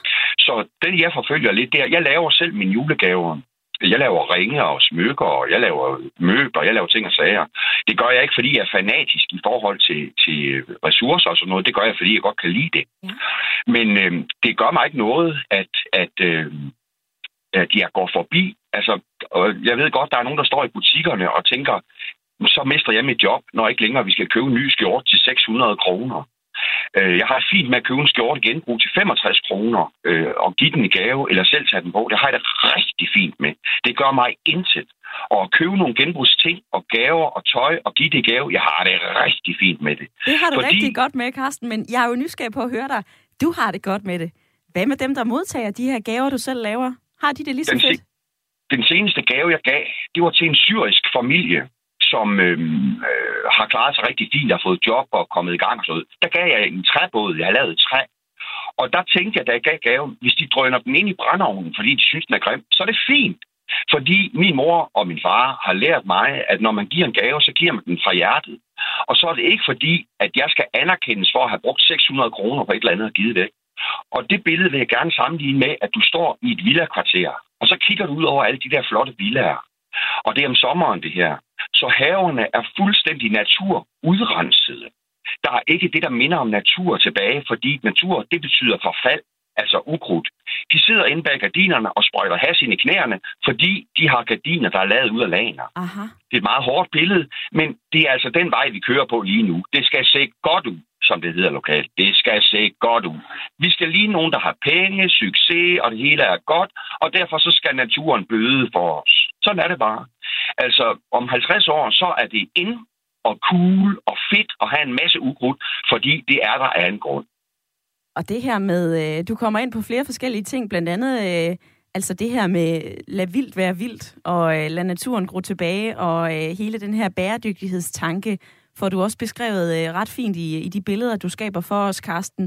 Så den, jeg forfølger lidt der, jeg laver selv mine julegaver. Jeg laver ringe og smykker, og jeg laver møbler, jeg laver ting og sager. Det gør jeg ikke, fordi jeg er fanatisk i forhold til, til ressourcer og sådan noget. Det gør jeg, fordi jeg godt kan lide det. Ja. Men øh, det gør mig ikke noget, at, at, øh, at jeg går forbi. Altså, og jeg ved godt, der er nogen, der står i butikkerne og tænker, så mister jeg mit job, når ikke længere vi skal købe en ny skjorte til 600 kroner. Øh, Jeg har fint med at købe en skjorte genbrug til 65 kroner øh, og give den i gave, eller selv tage den på. Det har jeg det rigtig fint med. Det gør mig intet. Og at købe nogle genbrugsting og gaver og tøj og give det i gave, jeg har det rigtig fint med det. Det har du Fordi... rigtig godt med, Karsten, men jeg er jo nysgerrig på at høre dig. Du har det godt med det. Hvad med dem, der modtager de her gaver, du selv laver? Har de det lige så Den fedt? Den seneste gave, jeg gav, det var til en syrisk familie, som øhm, øh, har klaret sig rigtig fint, har fået job og kommet i gang og sådan noget. Der gav jeg en træbåd, jeg har lavet et træ. Og der tænkte jeg, da jeg gav gaven, hvis de drøner den ind i brændeovnen, fordi de synes, den er grim, så er det fint. Fordi min mor og min far har lært mig, at når man giver en gave, så giver man den fra hjertet. Og så er det ikke fordi, at jeg skal anerkendes for at have brugt 600 kroner på et eller andet og givet det. Og det billede vil jeg gerne sammenligne med, at du står i et villakvarter, og så kigger du ud over alle de der flotte villaer. Og det er om sommeren, det her. Så haverne er fuldstændig naturudrensede. Der er ikke det, der minder om natur tilbage, fordi natur, det betyder forfald, altså ukrudt. De sidder inde bag gardinerne og sprøjter has ind i knæerne, fordi de har gardiner, der er lavet ud af laner. Aha. Det er et meget hårdt billede, men det er altså den vej, vi kører på lige nu. Det skal se godt ud, som det hedder lokalt. Det skal se godt ud. Vi skal lige nogen, der har penge, succes, og det hele er godt, og derfor så skal naturen bøde for os. Sådan er det bare. Altså, om 50 år, så er det ind og cool og fedt at have en masse ukrudt, fordi det er der af en grund. Og det her med, øh, du kommer ind på flere forskellige ting, blandt andet øh, altså det her med lad vildt være vildt, og øh, lad naturen gro tilbage, og øh, hele den her bæredygtighedstanke, får du også beskrevet øh, ret fint i, i de billeder, du skaber for os, Karsten.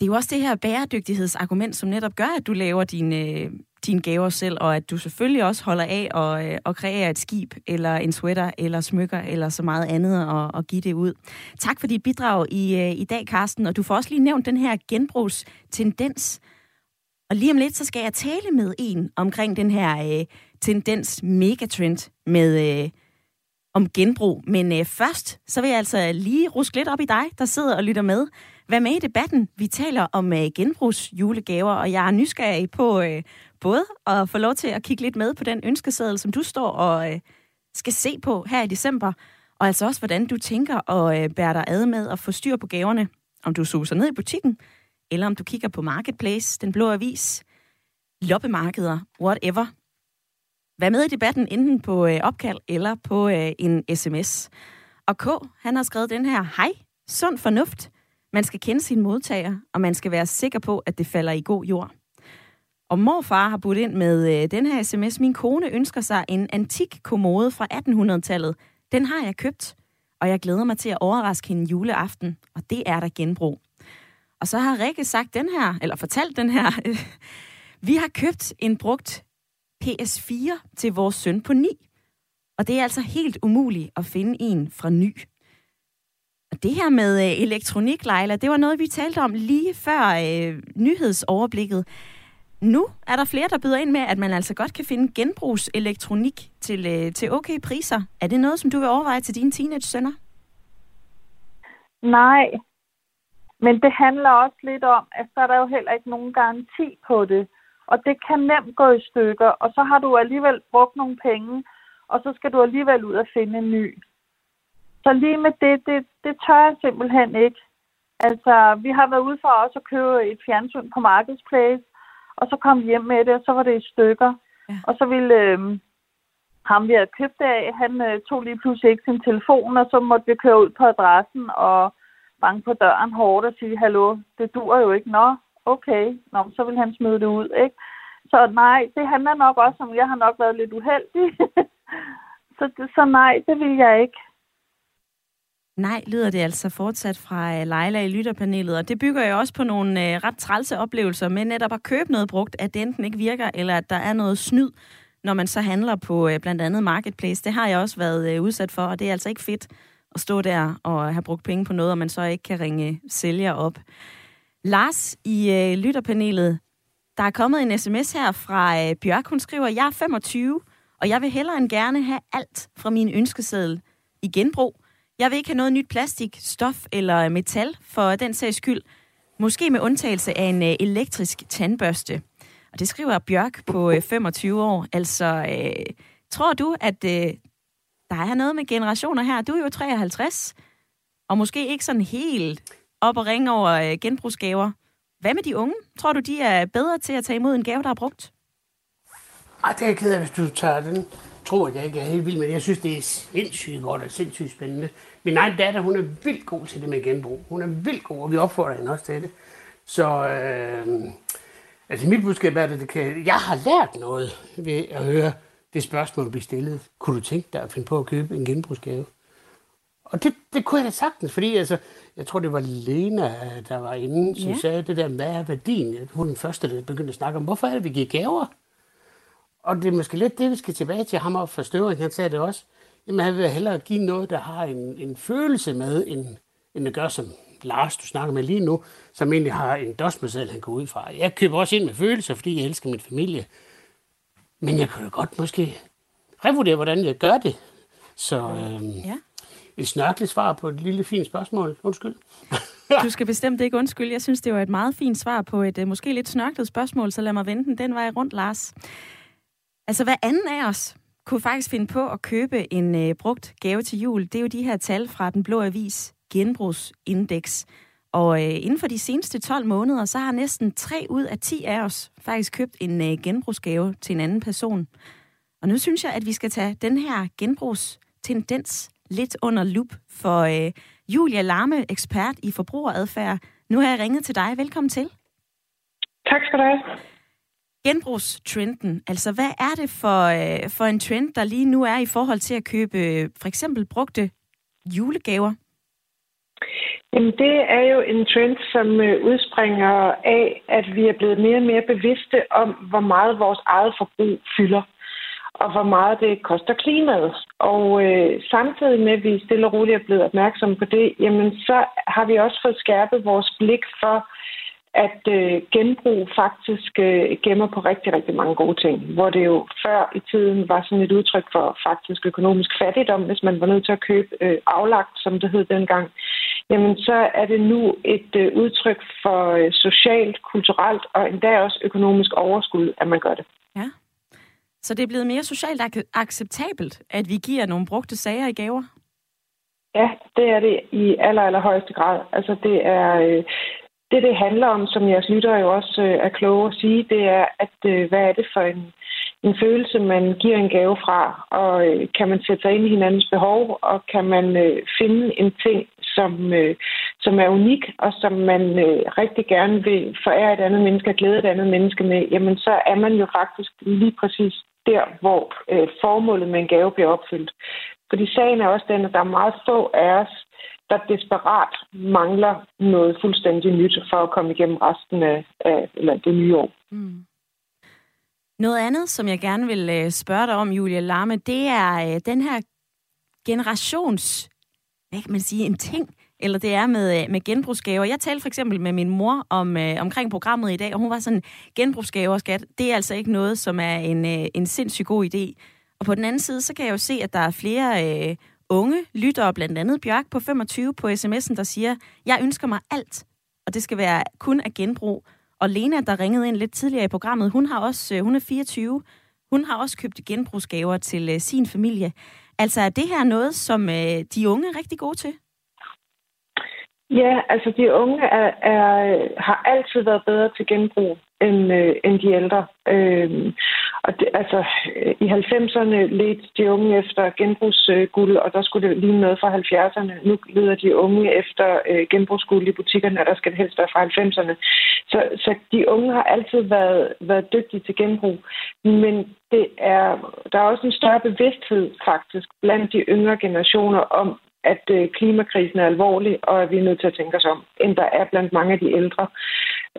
Det er jo også det her bæredygtighedsargument, som netop gør, at du laver dine, øh, dine gaver selv, og at du selvfølgelig også holder af og, at og kreere et skib, eller en sweater, eller smykker, eller så meget andet, og, og give det ud. Tak for dit bidrag i, i dag, Karsten, og du får også lige nævnt den her genbrugstendens. Og lige om lidt, så skal jeg tale med en omkring den her øh, tendens, megatrend med... Øh, om genbrug. Men øh, først, så vil jeg altså lige ruske lidt op i dig, der sidder og lytter med. Vær med i debatten. Vi taler om øh, genbrugsjulegaver, og jeg er nysgerrig på øh, både at få lov til at kigge lidt med på den ønskeseddel, som du står og øh, skal se på her i december, og altså også, hvordan du tænker at øh, bære dig ad med at få styr på gaverne. Om du suser ned i butikken, eller om du kigger på Marketplace, Den Blå Avis, loppemarkeder, whatever. Vær med i debatten enten på øh, opkald eller på øh, en sms. Og K, han har skrevet den her, hej, sund fornuft. Man skal kende sin modtager, og man skal være sikker på, at det falder i god jord. Og morfar har budt ind med øh, den her sms. Min kone ønsker sig en antik kommode fra 1800-tallet. Den har jeg købt, og jeg glæder mig til at overraske hende juleaften, og det er der genbrug. Og så har Rikke sagt den her, eller fortalt den her. Vi har købt en brugt PS4 til vores søn på 9. Og det er altså helt umuligt at finde en fra ny. Og det her med øh, elektronik, Leila, det var noget, vi talte om lige før øh, nyhedsoverblikket. Nu er der flere, der byder ind med, at man altså godt kan finde genbrugselektronik til, øh, til okay priser. Er det noget, som du vil overveje til dine teenage-sønner? Nej, men det handler også lidt om, at så er der jo heller ikke nogen garanti på det. Og det kan nemt gå i stykker, og så har du alligevel brugt nogle penge, og så skal du alligevel ud og finde en ny. Så lige med det, det, det tør jeg simpelthen ikke. Altså, vi har været ude for også at købe et fjernsyn på Marketplace, og så kom vi hjem med det, og så var det i stykker. Ja. Og så ville øh, ham, vi havde købt af, han øh, tog lige pludselig ikke sin telefon, og så måtte vi køre ud på adressen og banke på døren hårdt og sige, hallo, det dur jo ikke. Nå, okay, Nå, så vil han smide det ud, ikke? Så nej, det handler nok også om, jeg har nok været lidt uheldig. så, så nej, det vil jeg ikke. Nej, lyder det altså fortsat fra øh, Leila i lytterpanelet, og det bygger jo også på nogle øh, ret trælse oplevelser med netop at købe noget brugt, at det enten ikke virker, eller at der er noget snyd, når man så handler på øh, blandt andet Marketplace. Det har jeg også været udsat for, og det er altså ikke fedt at stå der og have brugt penge på noget, og man så ikke kan ringe sælger op. Lars i øh, lytterpanelet, der er kommet en sms her fra øh, Bjørk. Hun skriver, jeg er 25, og jeg vil hellere end gerne have alt fra min ønskeseddel i genbrug. Jeg vil ikke have noget nyt plastik, stof eller metal for den sags skyld. Måske med undtagelse af en øh, elektrisk tandbørste. Og det skriver Bjørk på øh, 25 år. Altså, øh, tror du, at øh, der er noget med generationer her? Du er jo 53, og måske ikke sådan helt op og ringe over øh, genbrugsgaver. Hvad med de unge? Tror du, de er bedre til at tage imod en gave, der er brugt? Ej, det er jeg ked af, hvis du tager den. Tror jeg ikke er helt vild med det. Jeg synes, det er sindssygt godt og sindssygt spændende. Min egen datter, hun er vildt god til det med genbrug. Hun er vildt god, og vi opfordrer hende også til det. Så øh, altså mit budskab er, at det kan, jeg har lært noget ved at høre det spørgsmål, du stillede. stillet. Kunne du tænke dig at finde på at købe en genbrugsgave? Og det, det kunne jeg da sagtens, fordi altså, jeg tror, det var Lena, der var inde, som Ja. sagde det der, hvad er værdien? Hun er den første, der begyndte at snakke om, hvorfor er det, vi giver gaver? Og det er måske lidt det, vi skal tilbage til ham op for Støvring, han sagde det også. Jamen, han vil hellere give noget, der har en, en følelse med, end, end at gøre som Lars, du snakker med lige nu, som egentlig har en dosmesel, han går ud fra. Jeg køber også ind med følelser, fordi jeg elsker min familie. Men jeg kan jo godt måske revurdere, hvordan jeg gør det. Så øhm, Ja et snørkligt svar på et lille fint spørgsmål. Undskyld. Du skal bestemt ikke undskylde. Jeg synes, det var et meget fint svar på et øh, måske lidt snørklet spørgsmål, så lad mig vente den den vej rundt, Lars. Altså, hvad anden af os kunne faktisk finde på at købe en øh, brugt gave til jul, det er jo de her tal fra Den Blå Avis genbrugsindeks. Og øh, inden for de seneste 12 måneder, så har næsten 3 ud af 10 af os faktisk købt en øh, genbrugsgave til en anden person. Og nu synes jeg, at vi skal tage den her genbrugstendens lidt under lup, for øh, Julia Larme, ekspert i forbrugeradfærd. Nu har jeg ringet til dig. Velkommen til. Tak skal du have. Genbrugstrenden, altså hvad er det for, øh, for en trend, der lige nu er i forhold til at købe øh, for eksempel brugte julegaver? Jamen, det er jo en trend, som øh, udspringer af, at vi er blevet mere og mere bevidste om, hvor meget vores eget forbrug fylder, og hvor meget det koster klimaet. Og øh, samtidig med, at vi stille og roligt er blevet opmærksomme på det, jamen så har vi også fået skærpet vores blik for, at øh, genbrug faktisk øh, gemmer på rigtig, rigtig mange gode ting. Hvor det jo før i tiden var sådan et udtryk for faktisk økonomisk fattigdom, hvis man var nødt til at købe øh, aflagt, som det hed dengang. Jamen så er det nu et øh, udtryk for øh, socialt, kulturelt og endda også økonomisk overskud, at man gør det. Ja. Så det er blevet mere socialt ac- acceptabelt, at vi giver nogle brugte sager i gaver? Ja, det er det i aller, aller højeste grad. Altså det er... Øh, det, det handler om, som jeres lyttere jo også øh, er kloge at sige, det er, at øh, hvad er det for en, en følelse, man giver en gave fra, og øh, kan man sætte sig ind i hinandens behov, og kan man øh, finde en ting, som, øh, som er unik, og som man øh, rigtig gerne vil forære et andet menneske og glæde et andet menneske med, jamen så er man jo faktisk lige præcis der, hvor øh, formålet med en gave bliver opfyldt. Fordi sagen er også den, at der er meget få af os, der desperat mangler noget fuldstændig nyt for at komme igennem resten af, af eller det nye år. Mm. Noget andet, som jeg gerne vil øh, spørge dig om, Julia Larme, det er øh, den her generations, hvad kan man sige, en ting, eller det er med, øh, med genbrugsgaver. Jeg talte for eksempel med min mor om øh, omkring programmet i dag, og hun var sådan, genbrugsgaver, skat, det er altså ikke noget, som er en, øh, en sindssygt god idé. Og på den anden side, så kan jeg jo se, at der er flere øh, unge lyttere, blandt andet Bjørk på 25 på sms'en, der siger, jeg ønsker mig alt, og det skal være kun af genbrug. Og Lena, der ringede ind lidt tidligere i programmet, hun har også, øh, hun er 24, hun har også købt genbrugsgaver til øh, sin familie. Altså er det her noget, som øh, de unge er rigtig gode til? Ja, altså de unge er, er, har altid været bedre til genbrug end, øh, end de ældre. Øh, og det, altså, i 90'erne ledte de unge efter genbrugsguld, og der skulle det lige noget fra 70'erne. Nu leder de unge efter øh, genbrugsguld i butikkerne, og der skal det helst være fra 90'erne. Så, så de unge har altid været, været dygtige til genbrug. Men det er, der er også en større bevidsthed faktisk blandt de yngre generationer om, at øh, klimakrisen er alvorlig, og at vi er nødt til at tænke os om, end der er blandt mange af de ældre.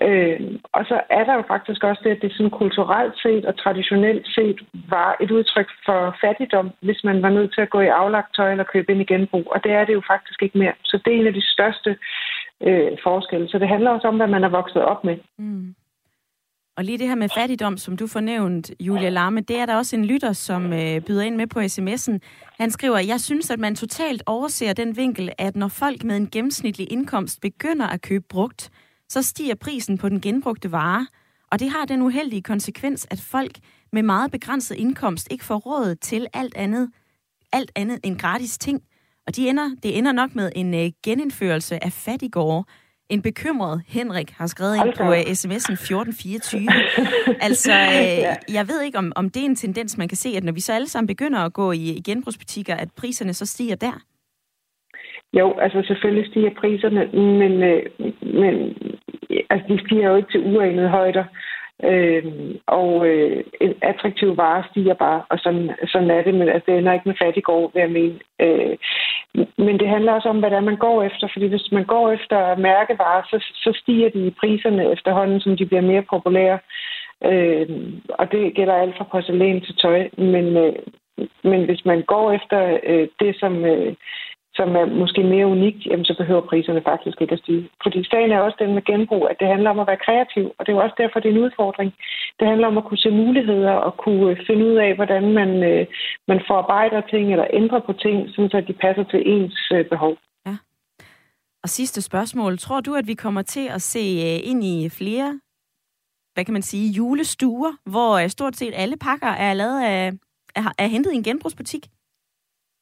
Øh, og så er der jo faktisk også det, at det sådan kulturelt set og traditionelt set var et udtryk for fattigdom, hvis man var nødt til at gå i aflagt tøj eller købe ind i genbrug. Og det er det jo faktisk ikke mere. Så det er en af de største øh, forskelle. Så det handler også om, hvad man er vokset op med. Mm. Og lige det her med fattigdom, som du fornævnt, Julia Larme, det er der også en lytter, som øh, byder ind med på sms'en. Han skriver, jeg synes, at man totalt overser den vinkel, at når folk med en gennemsnitlig indkomst begynder at købe brugt, så stiger prisen på den genbrugte vare. Og det har den uheldige konsekvens, at folk med meget begrænset indkomst ikke får råd til alt andet, alt andet end gratis ting. Og de ender, det ender nok med en øh, genindførelse af fattigårde, en bekymret Henrik har skrevet ind på uh, sms'en 1424. altså, uh, jeg ved ikke, om, om det er en tendens, man kan se, at når vi så alle sammen begynder at gå i, i genbrugsbutikker, at priserne så stiger der? Jo, altså selvfølgelig stiger priserne, men, øh, men altså, de stiger jo ikke til uanede højder. Øh, og øh, en attraktiv vare stiger bare, og sådan, sådan er det, men altså, det ender ikke med fattigård, vil jeg mene. Øh, men det handler også om, hvad det er, man går efter, fordi hvis man går efter mærkevarer, så, så stiger de priserne efterhånden, som de bliver mere populære. Øh, og det gælder alt fra porcelæn til tøj, men, øh, men hvis man går efter øh, det, som... Øh, som er måske mere unikt, jamen, så behøver priserne faktisk ikke at stige. Fordi sagen er også den med genbrug, at det handler om at være kreativ, og det er jo også derfor, det er en udfordring. Det handler om at kunne se muligheder og kunne finde ud af, hvordan man, øh, man forarbejder ting eller ændrer på ting, så de passer til ens øh, behov. Ja. Og sidste spørgsmål. Tror du, at vi kommer til at se øh, ind i flere, hvad kan man sige, julestuer, hvor stort set alle pakker er lavet af, er, er hentet i en genbrugsbutik?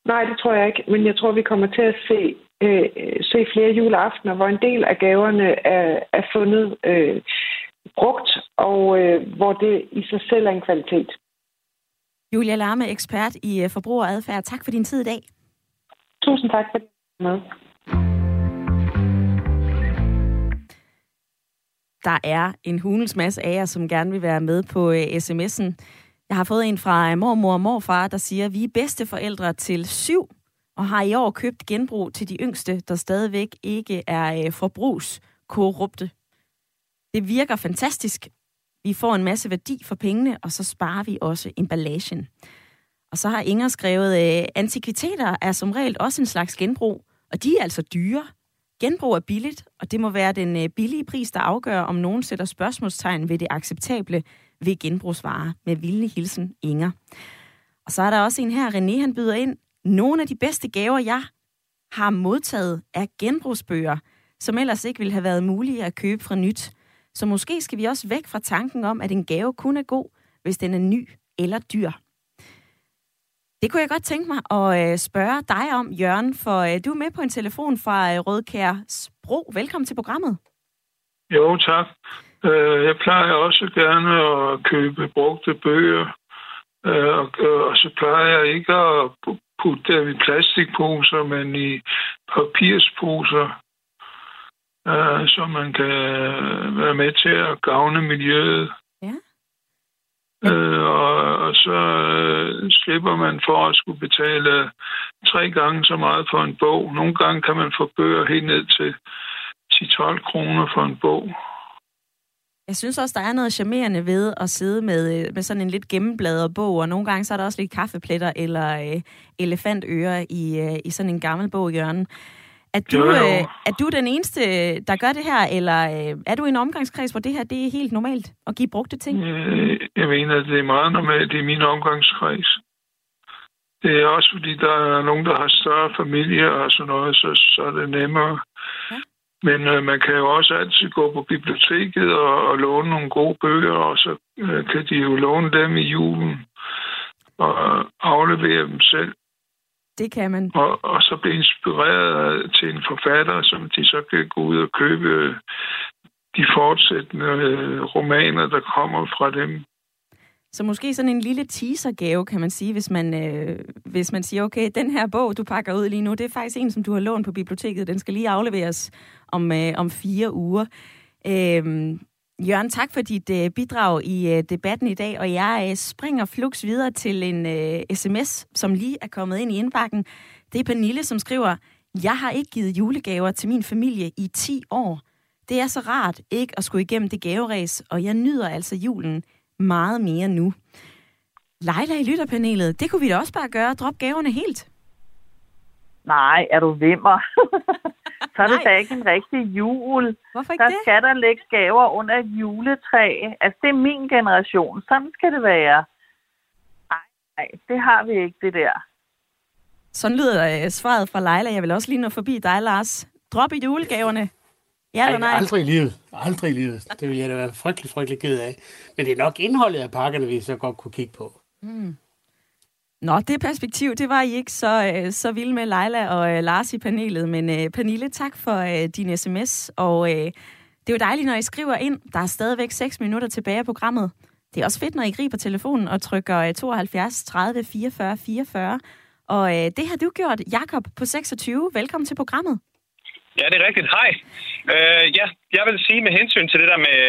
Nej, det tror jeg ikke. Men jeg tror, vi kommer til at se, øh, se flere juleaftener, hvor en del af gaverne er, er fundet øh, brugt, og øh, hvor det i sig selv er en kvalitet. Julia Larme, ekspert i øh, forbrugeradfærd. Tak for din tid i dag. Tusind tak for det. Med. Der er en hulens masse af jer, som gerne vil være med på øh, sms'en. Jeg har fået en fra mormor og morfar, der siger, at vi er bedste forældre til syv, og har i år købt genbrug til de yngste, der stadigvæk ikke er øh, forbrugskorrupte. Det virker fantastisk. Vi får en masse værdi for pengene, og så sparer vi også emballagen. Og så har Inger skrevet, at øh, antikviteter er som regel også en slags genbrug, og de er altså dyre. Genbrug er billigt, og det må være den øh, billige pris, der afgør, om nogen sætter spørgsmålstegn ved det acceptable ved genbrugsvarer. Med vilde hilsen, Inger. Og så er der også en her, René, han byder ind. Nogle af de bedste gaver, jeg har modtaget, er genbrugsbøger, som ellers ikke ville have været mulige at købe fra nyt. Så måske skal vi også væk fra tanken om, at en gave kun er god, hvis den er ny eller dyr. Det kunne jeg godt tænke mig at øh, spørge dig om, Jørgen, for øh, du er med på en telefon fra øh, Rødkær Bro. Velkommen til programmet. Jo, tak. Øh, jeg plejer også gerne at købe brugte bøger, øh, øh, og så plejer jeg ikke at putte dem i plastikposer, men i papirsposer, så man kan være med til at gavne miljøet. Øh, og, og så øh, slipper man for at skulle betale tre gange så meget for en bog. Nogle gange kan man få bøger helt ned til 10-12 kroner for en bog. Jeg synes også, der er noget charmerende ved at sidde med, øh, med sådan en lidt gennembladret bog, og nogle gange så er der også lidt kaffepletter eller øh, elefantører i, øh, i sådan en gammel bog, Jørgen. Er du, jo, jo. Øh, er du den eneste, der gør det her, eller øh, er du i en omgangskreds, hvor det her det er helt normalt at give brugte ting? Øh, jeg mener, at det er meget normalt i min omgangskreds. Det er også fordi, der er nogen, der har større familie og sådan noget, så, så er det nemmere. Ja. Men øh, man kan jo også altid gå på biblioteket og, og låne nogle gode bøger, og så øh, kan de jo låne dem i julen og aflevere dem selv. Det kan man. Og, og så blive inspireret til en forfatter, som de så kan gå ud og købe de fortsættende øh, romaner, der kommer fra dem. Så måske sådan en lille teasergave, kan man sige, hvis man, øh, hvis man siger, okay, den her bog, du pakker ud lige nu, det er faktisk en, som du har lånt på biblioteket. Den skal lige afleveres om, øh, om fire uger. Øh, Jørgen, tak for dit øh, bidrag i øh, debatten i dag, og jeg øh, springer flux videre til en øh, sms, som lige er kommet ind i indbakken. Det er Pernille, som skriver, jeg har ikke givet julegaver til min familie i 10 år. Det er så rart ikke at skulle igennem det gaveræs, og jeg nyder altså julen meget mere nu. Leila i lytterpanelet, det kunne vi da også bare gøre. Drop gaverne helt. Nej, er du vimmer? så er det da ikke en rigtig jul. Hvorfor ikke der det? skal der lægge gaver under et juletræ. Altså, det er min generation. Sådan skal det være. Nej, nej, det har vi ikke, det der. Sådan lyder øh, svaret fra Leila. Jeg vil også lige nå forbi dig, Lars. Drop i julegaverne. Ja eller nej? Aldrig i livet. Aldrig i livet. Det vil jeg da være frygtelig, frygtelig ked af. Men det er nok indholdet af pakkerne, vi så godt kunne kigge på. Mm. Nå, det perspektiv, det var I ikke så, øh, så vilde med Leila og øh, Lars i panelet. Men øh, Pernille, tak for øh, din sms. Og det er jo dejligt, når I skriver ind. Der er stadigvæk 6 minutter tilbage af programmet. Det er også fedt, når I griber telefonen og trykker 72 30 44 44. Og det har du gjort, Jakob på 26. Velkommen til programmet. Ja, det er rigtigt. Hej. Øh, ja, jeg vil sige med hensyn til det der med,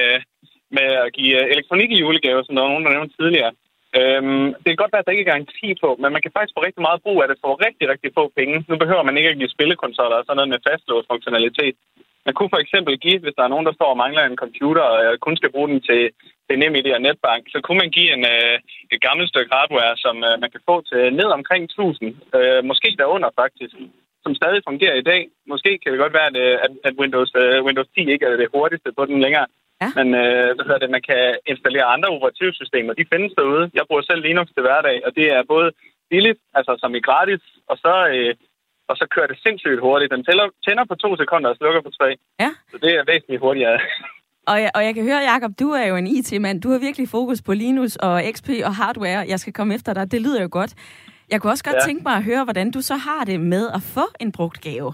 med at give elektronik i julegave, som der var nogen, der nævnte tidligere. Øhm, det kan godt være, at der ikke er garanti på, men man kan faktisk få rigtig meget brug af det for rigtig, rigtig få penge. Nu behøver man ikke at give spillekonsoller og sådan noget med fastlåst funktionalitet. Man kunne for eksempel give, hvis der er nogen, der står og mangler en computer og kun skal bruge den til, til NemID og netbank, så kunne man give en, øh, et gammelt stykke hardware, som øh, man kan få til ned omkring 1000, øh, måske derunder faktisk, som stadig fungerer i dag. Måske kan det godt være, at, øh, at, at Windows, øh, Windows 10 ikke er det hurtigste på den længere. Ja. Men øh, hvad hedder det, man kan installere andre operativsystemer. De findes derude. Jeg bruger selv Linux til hverdag, og det er både billigt, altså som i gratis, og så, øh, og så kører det sindssygt hurtigt. Den tæller, tænder på to sekunder og slukker på tre. Ja. Så det er væsentligt hurtigere. Og jeg, og jeg kan høre, Jakob, du er jo en IT-mand. Du har virkelig fokus på Linux og XP og hardware. Jeg skal komme efter dig. Det lyder jo godt. Jeg kunne også godt ja. Tænke mig at høre, hvordan du så har det med at få en brugt gave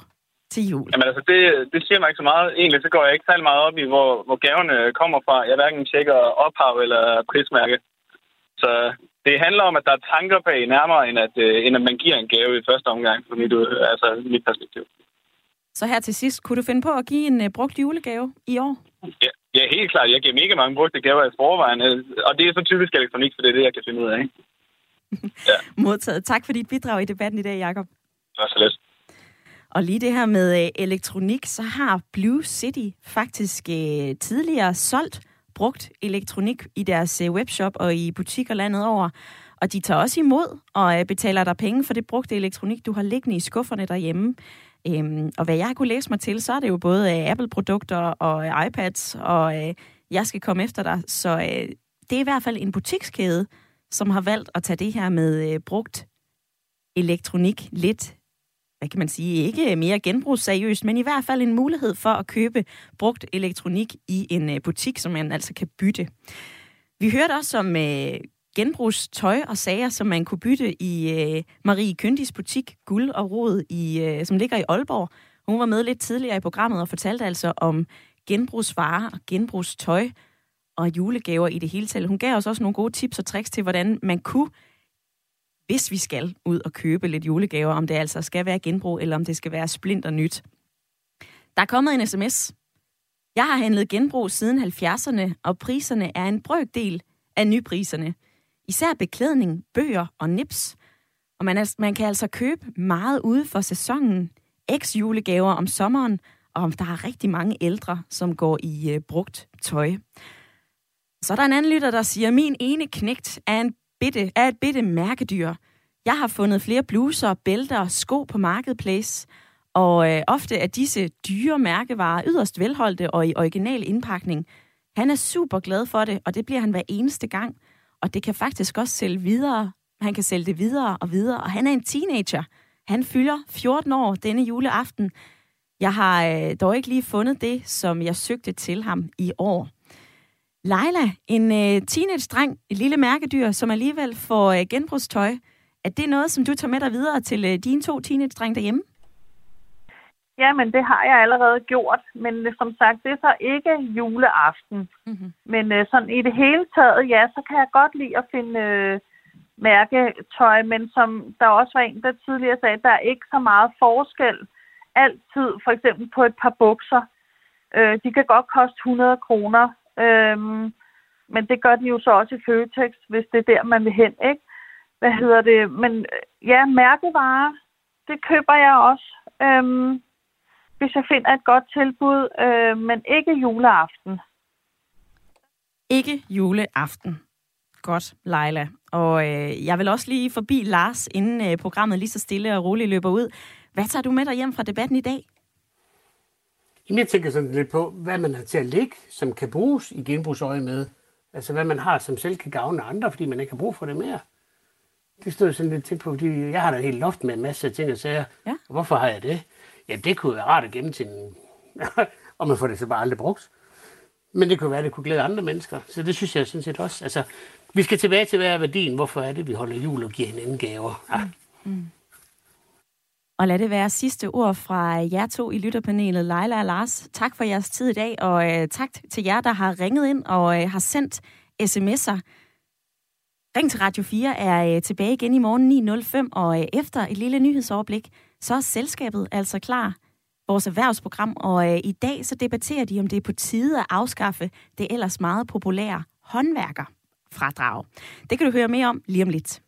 til jul. Jamen altså, det, det siger mig ikke så meget. Egentlig så går jeg ikke særlig meget op i, hvor, hvor gaverne kommer fra. Jeg hverken tjekker ophav eller prismærke. Så det handler om, at der er tanker bag nærmere, end at, øh, end at man giver en gave i første omgang, fra mit, øh, altså, mit perspektiv. Så her til sidst, kunne du finde på at give en uh, brugt julegave i år? Ja, ja, helt klart. Jeg giver mega mange brugte gaver i forvejen, øh, og det er så typisk elektronik, for det er det, jeg kan finde ud af. Ikke? Modtaget. Tak for dit bidrag i debatten i dag, Jakob. Det var så let. Og lige det her med øh, elektronik, så har Blue City faktisk øh, tidligere solgt brugt elektronik i deres øh, webshop og i butikker landet over. Og de tager også imod og øh, betaler dig penge for det brugte elektronik, du har liggende i skufferne derhjemme. Øhm, og hvad jeg kunne læse mig til, så er det jo både øh, Apple-produkter og øh, iPads, og øh, jeg skal komme efter dig. Så øh, det er i hvert fald en butikskæde, som har valgt at tage det her med øh, brugt elektronik lidt hvad kan man sige, ikke mere genbrugsseriøst, men i hvert fald en mulighed for at købe brugt elektronik i en øh, butik, som man altså kan bytte. Vi hørte også om øh, genbrugstøj og sager, som man kunne bytte i øh, Marie Kyndis butik Guld og Rod, i, øh, som ligger i Aalborg. Hun var med lidt tidligere i programmet og fortalte altså om genbrugsvarer og genbrugstøj og julegaver i det hele taget. Hun gav os også nogle gode tips og tricks til, hvordan man kunne hvis vi skal ud og købe lidt julegaver, om det altså skal være genbrug, eller om det skal være splinter nyt. Der er kommet en sms. Jeg har handlet genbrug siden 70'erne, og priserne er en brøkdel af nypriserne. Især beklædning, bøger og nips. Og man, er, man kan altså købe meget ude for sæsonen. Eks-julegaver om sommeren, og der er rigtig mange ældre, som går i øh, brugt tøj. Så er der en anden lytter, der siger, min ene knægt er en bitte, er et bitte mærkedyr. Jeg har fundet flere bluser, bælter og sko på Marketplace, og øh, ofte er disse dyre mærkevarer yderst velholdte og i original indpakning. Han er super glad for det, og det bliver han hver eneste gang. Og det kan faktisk også sælge videre. Han kan sælge det videre og videre, og han er en teenager. Han fylder 14 år denne juleaften. Jeg har øh, dog ikke lige fundet det, som jeg søgte til ham i år. Leila, en øh, teenage-dreng, et lille mærkedyr, som alligevel får øh, genbrugstøj. Er det noget, som du tager med dig videre til øh, dine to teenage-drenge derhjemme? Ja, men det har jeg allerede gjort. Men øh, som sagt, det er så ikke juleaften. Mm-hmm. Men øh, sådan i det hele taget, ja, så kan jeg godt lide at finde øh, mærketøj. Men som der også var en, der tidligere sagde, der er ikke så meget forskel altid. For eksempel på et par bukser. Øh, de kan godt koste 100 kroner. Øhm, men det gør de jo så også i Føtex, hvis det er der, man vil hen, ikke? Hvad hedder det? Men øh, ja, mærkevarer, det køber jeg også. Øhm, hvis jeg finder et godt tilbud, øh, men ikke juleaften. Ikke juleaften. Godt, Leila. Og øh, jeg vil også lige forbi Lars, inden øh, programmet lige så stille og roligt løber ud. Hvad tager du med dig hjem fra debatten i dag? Jamen, jeg tænker sådan lidt på, hvad man har til at ligge, som kan bruges i genbrugsøje med. Altså, hvad man har, som selv kan gavne andre, fordi man ikke har brug for det mere. Det stod jeg sådan lidt til på, fordi jeg har da helt loft med en masse ting og sager. Ja. Hvorfor har jeg det? Ja, det kunne være rart at gemme til en... og man får det så bare aldrig brugt. Men det kunne være, at det kunne glæde andre mennesker. Så det synes jeg sådan set også. Altså, vi skal tilbage til, hvad er værdien? Hvorfor er det, vi holder jul og giver hinanden gaver? Ja. Mm. Og lad det være sidste ord fra jer to i lytterpanelet, Leila og Lars. Tak for jeres tid i dag, og øh, tak til jer, der har ringet ind og øh, har sendt sms'er. Ring til Radio 4 er øh, tilbage igen i morgen 9.05, og øh, efter et lille nyhedsoverblik, så er selskabet altså klar, vores erhvervsprogram, og øh, i dag så debatterer de, om det er på tide at afskaffe det ellers meget populære håndværkerfradrag. Det kan du høre mere om lige om lidt.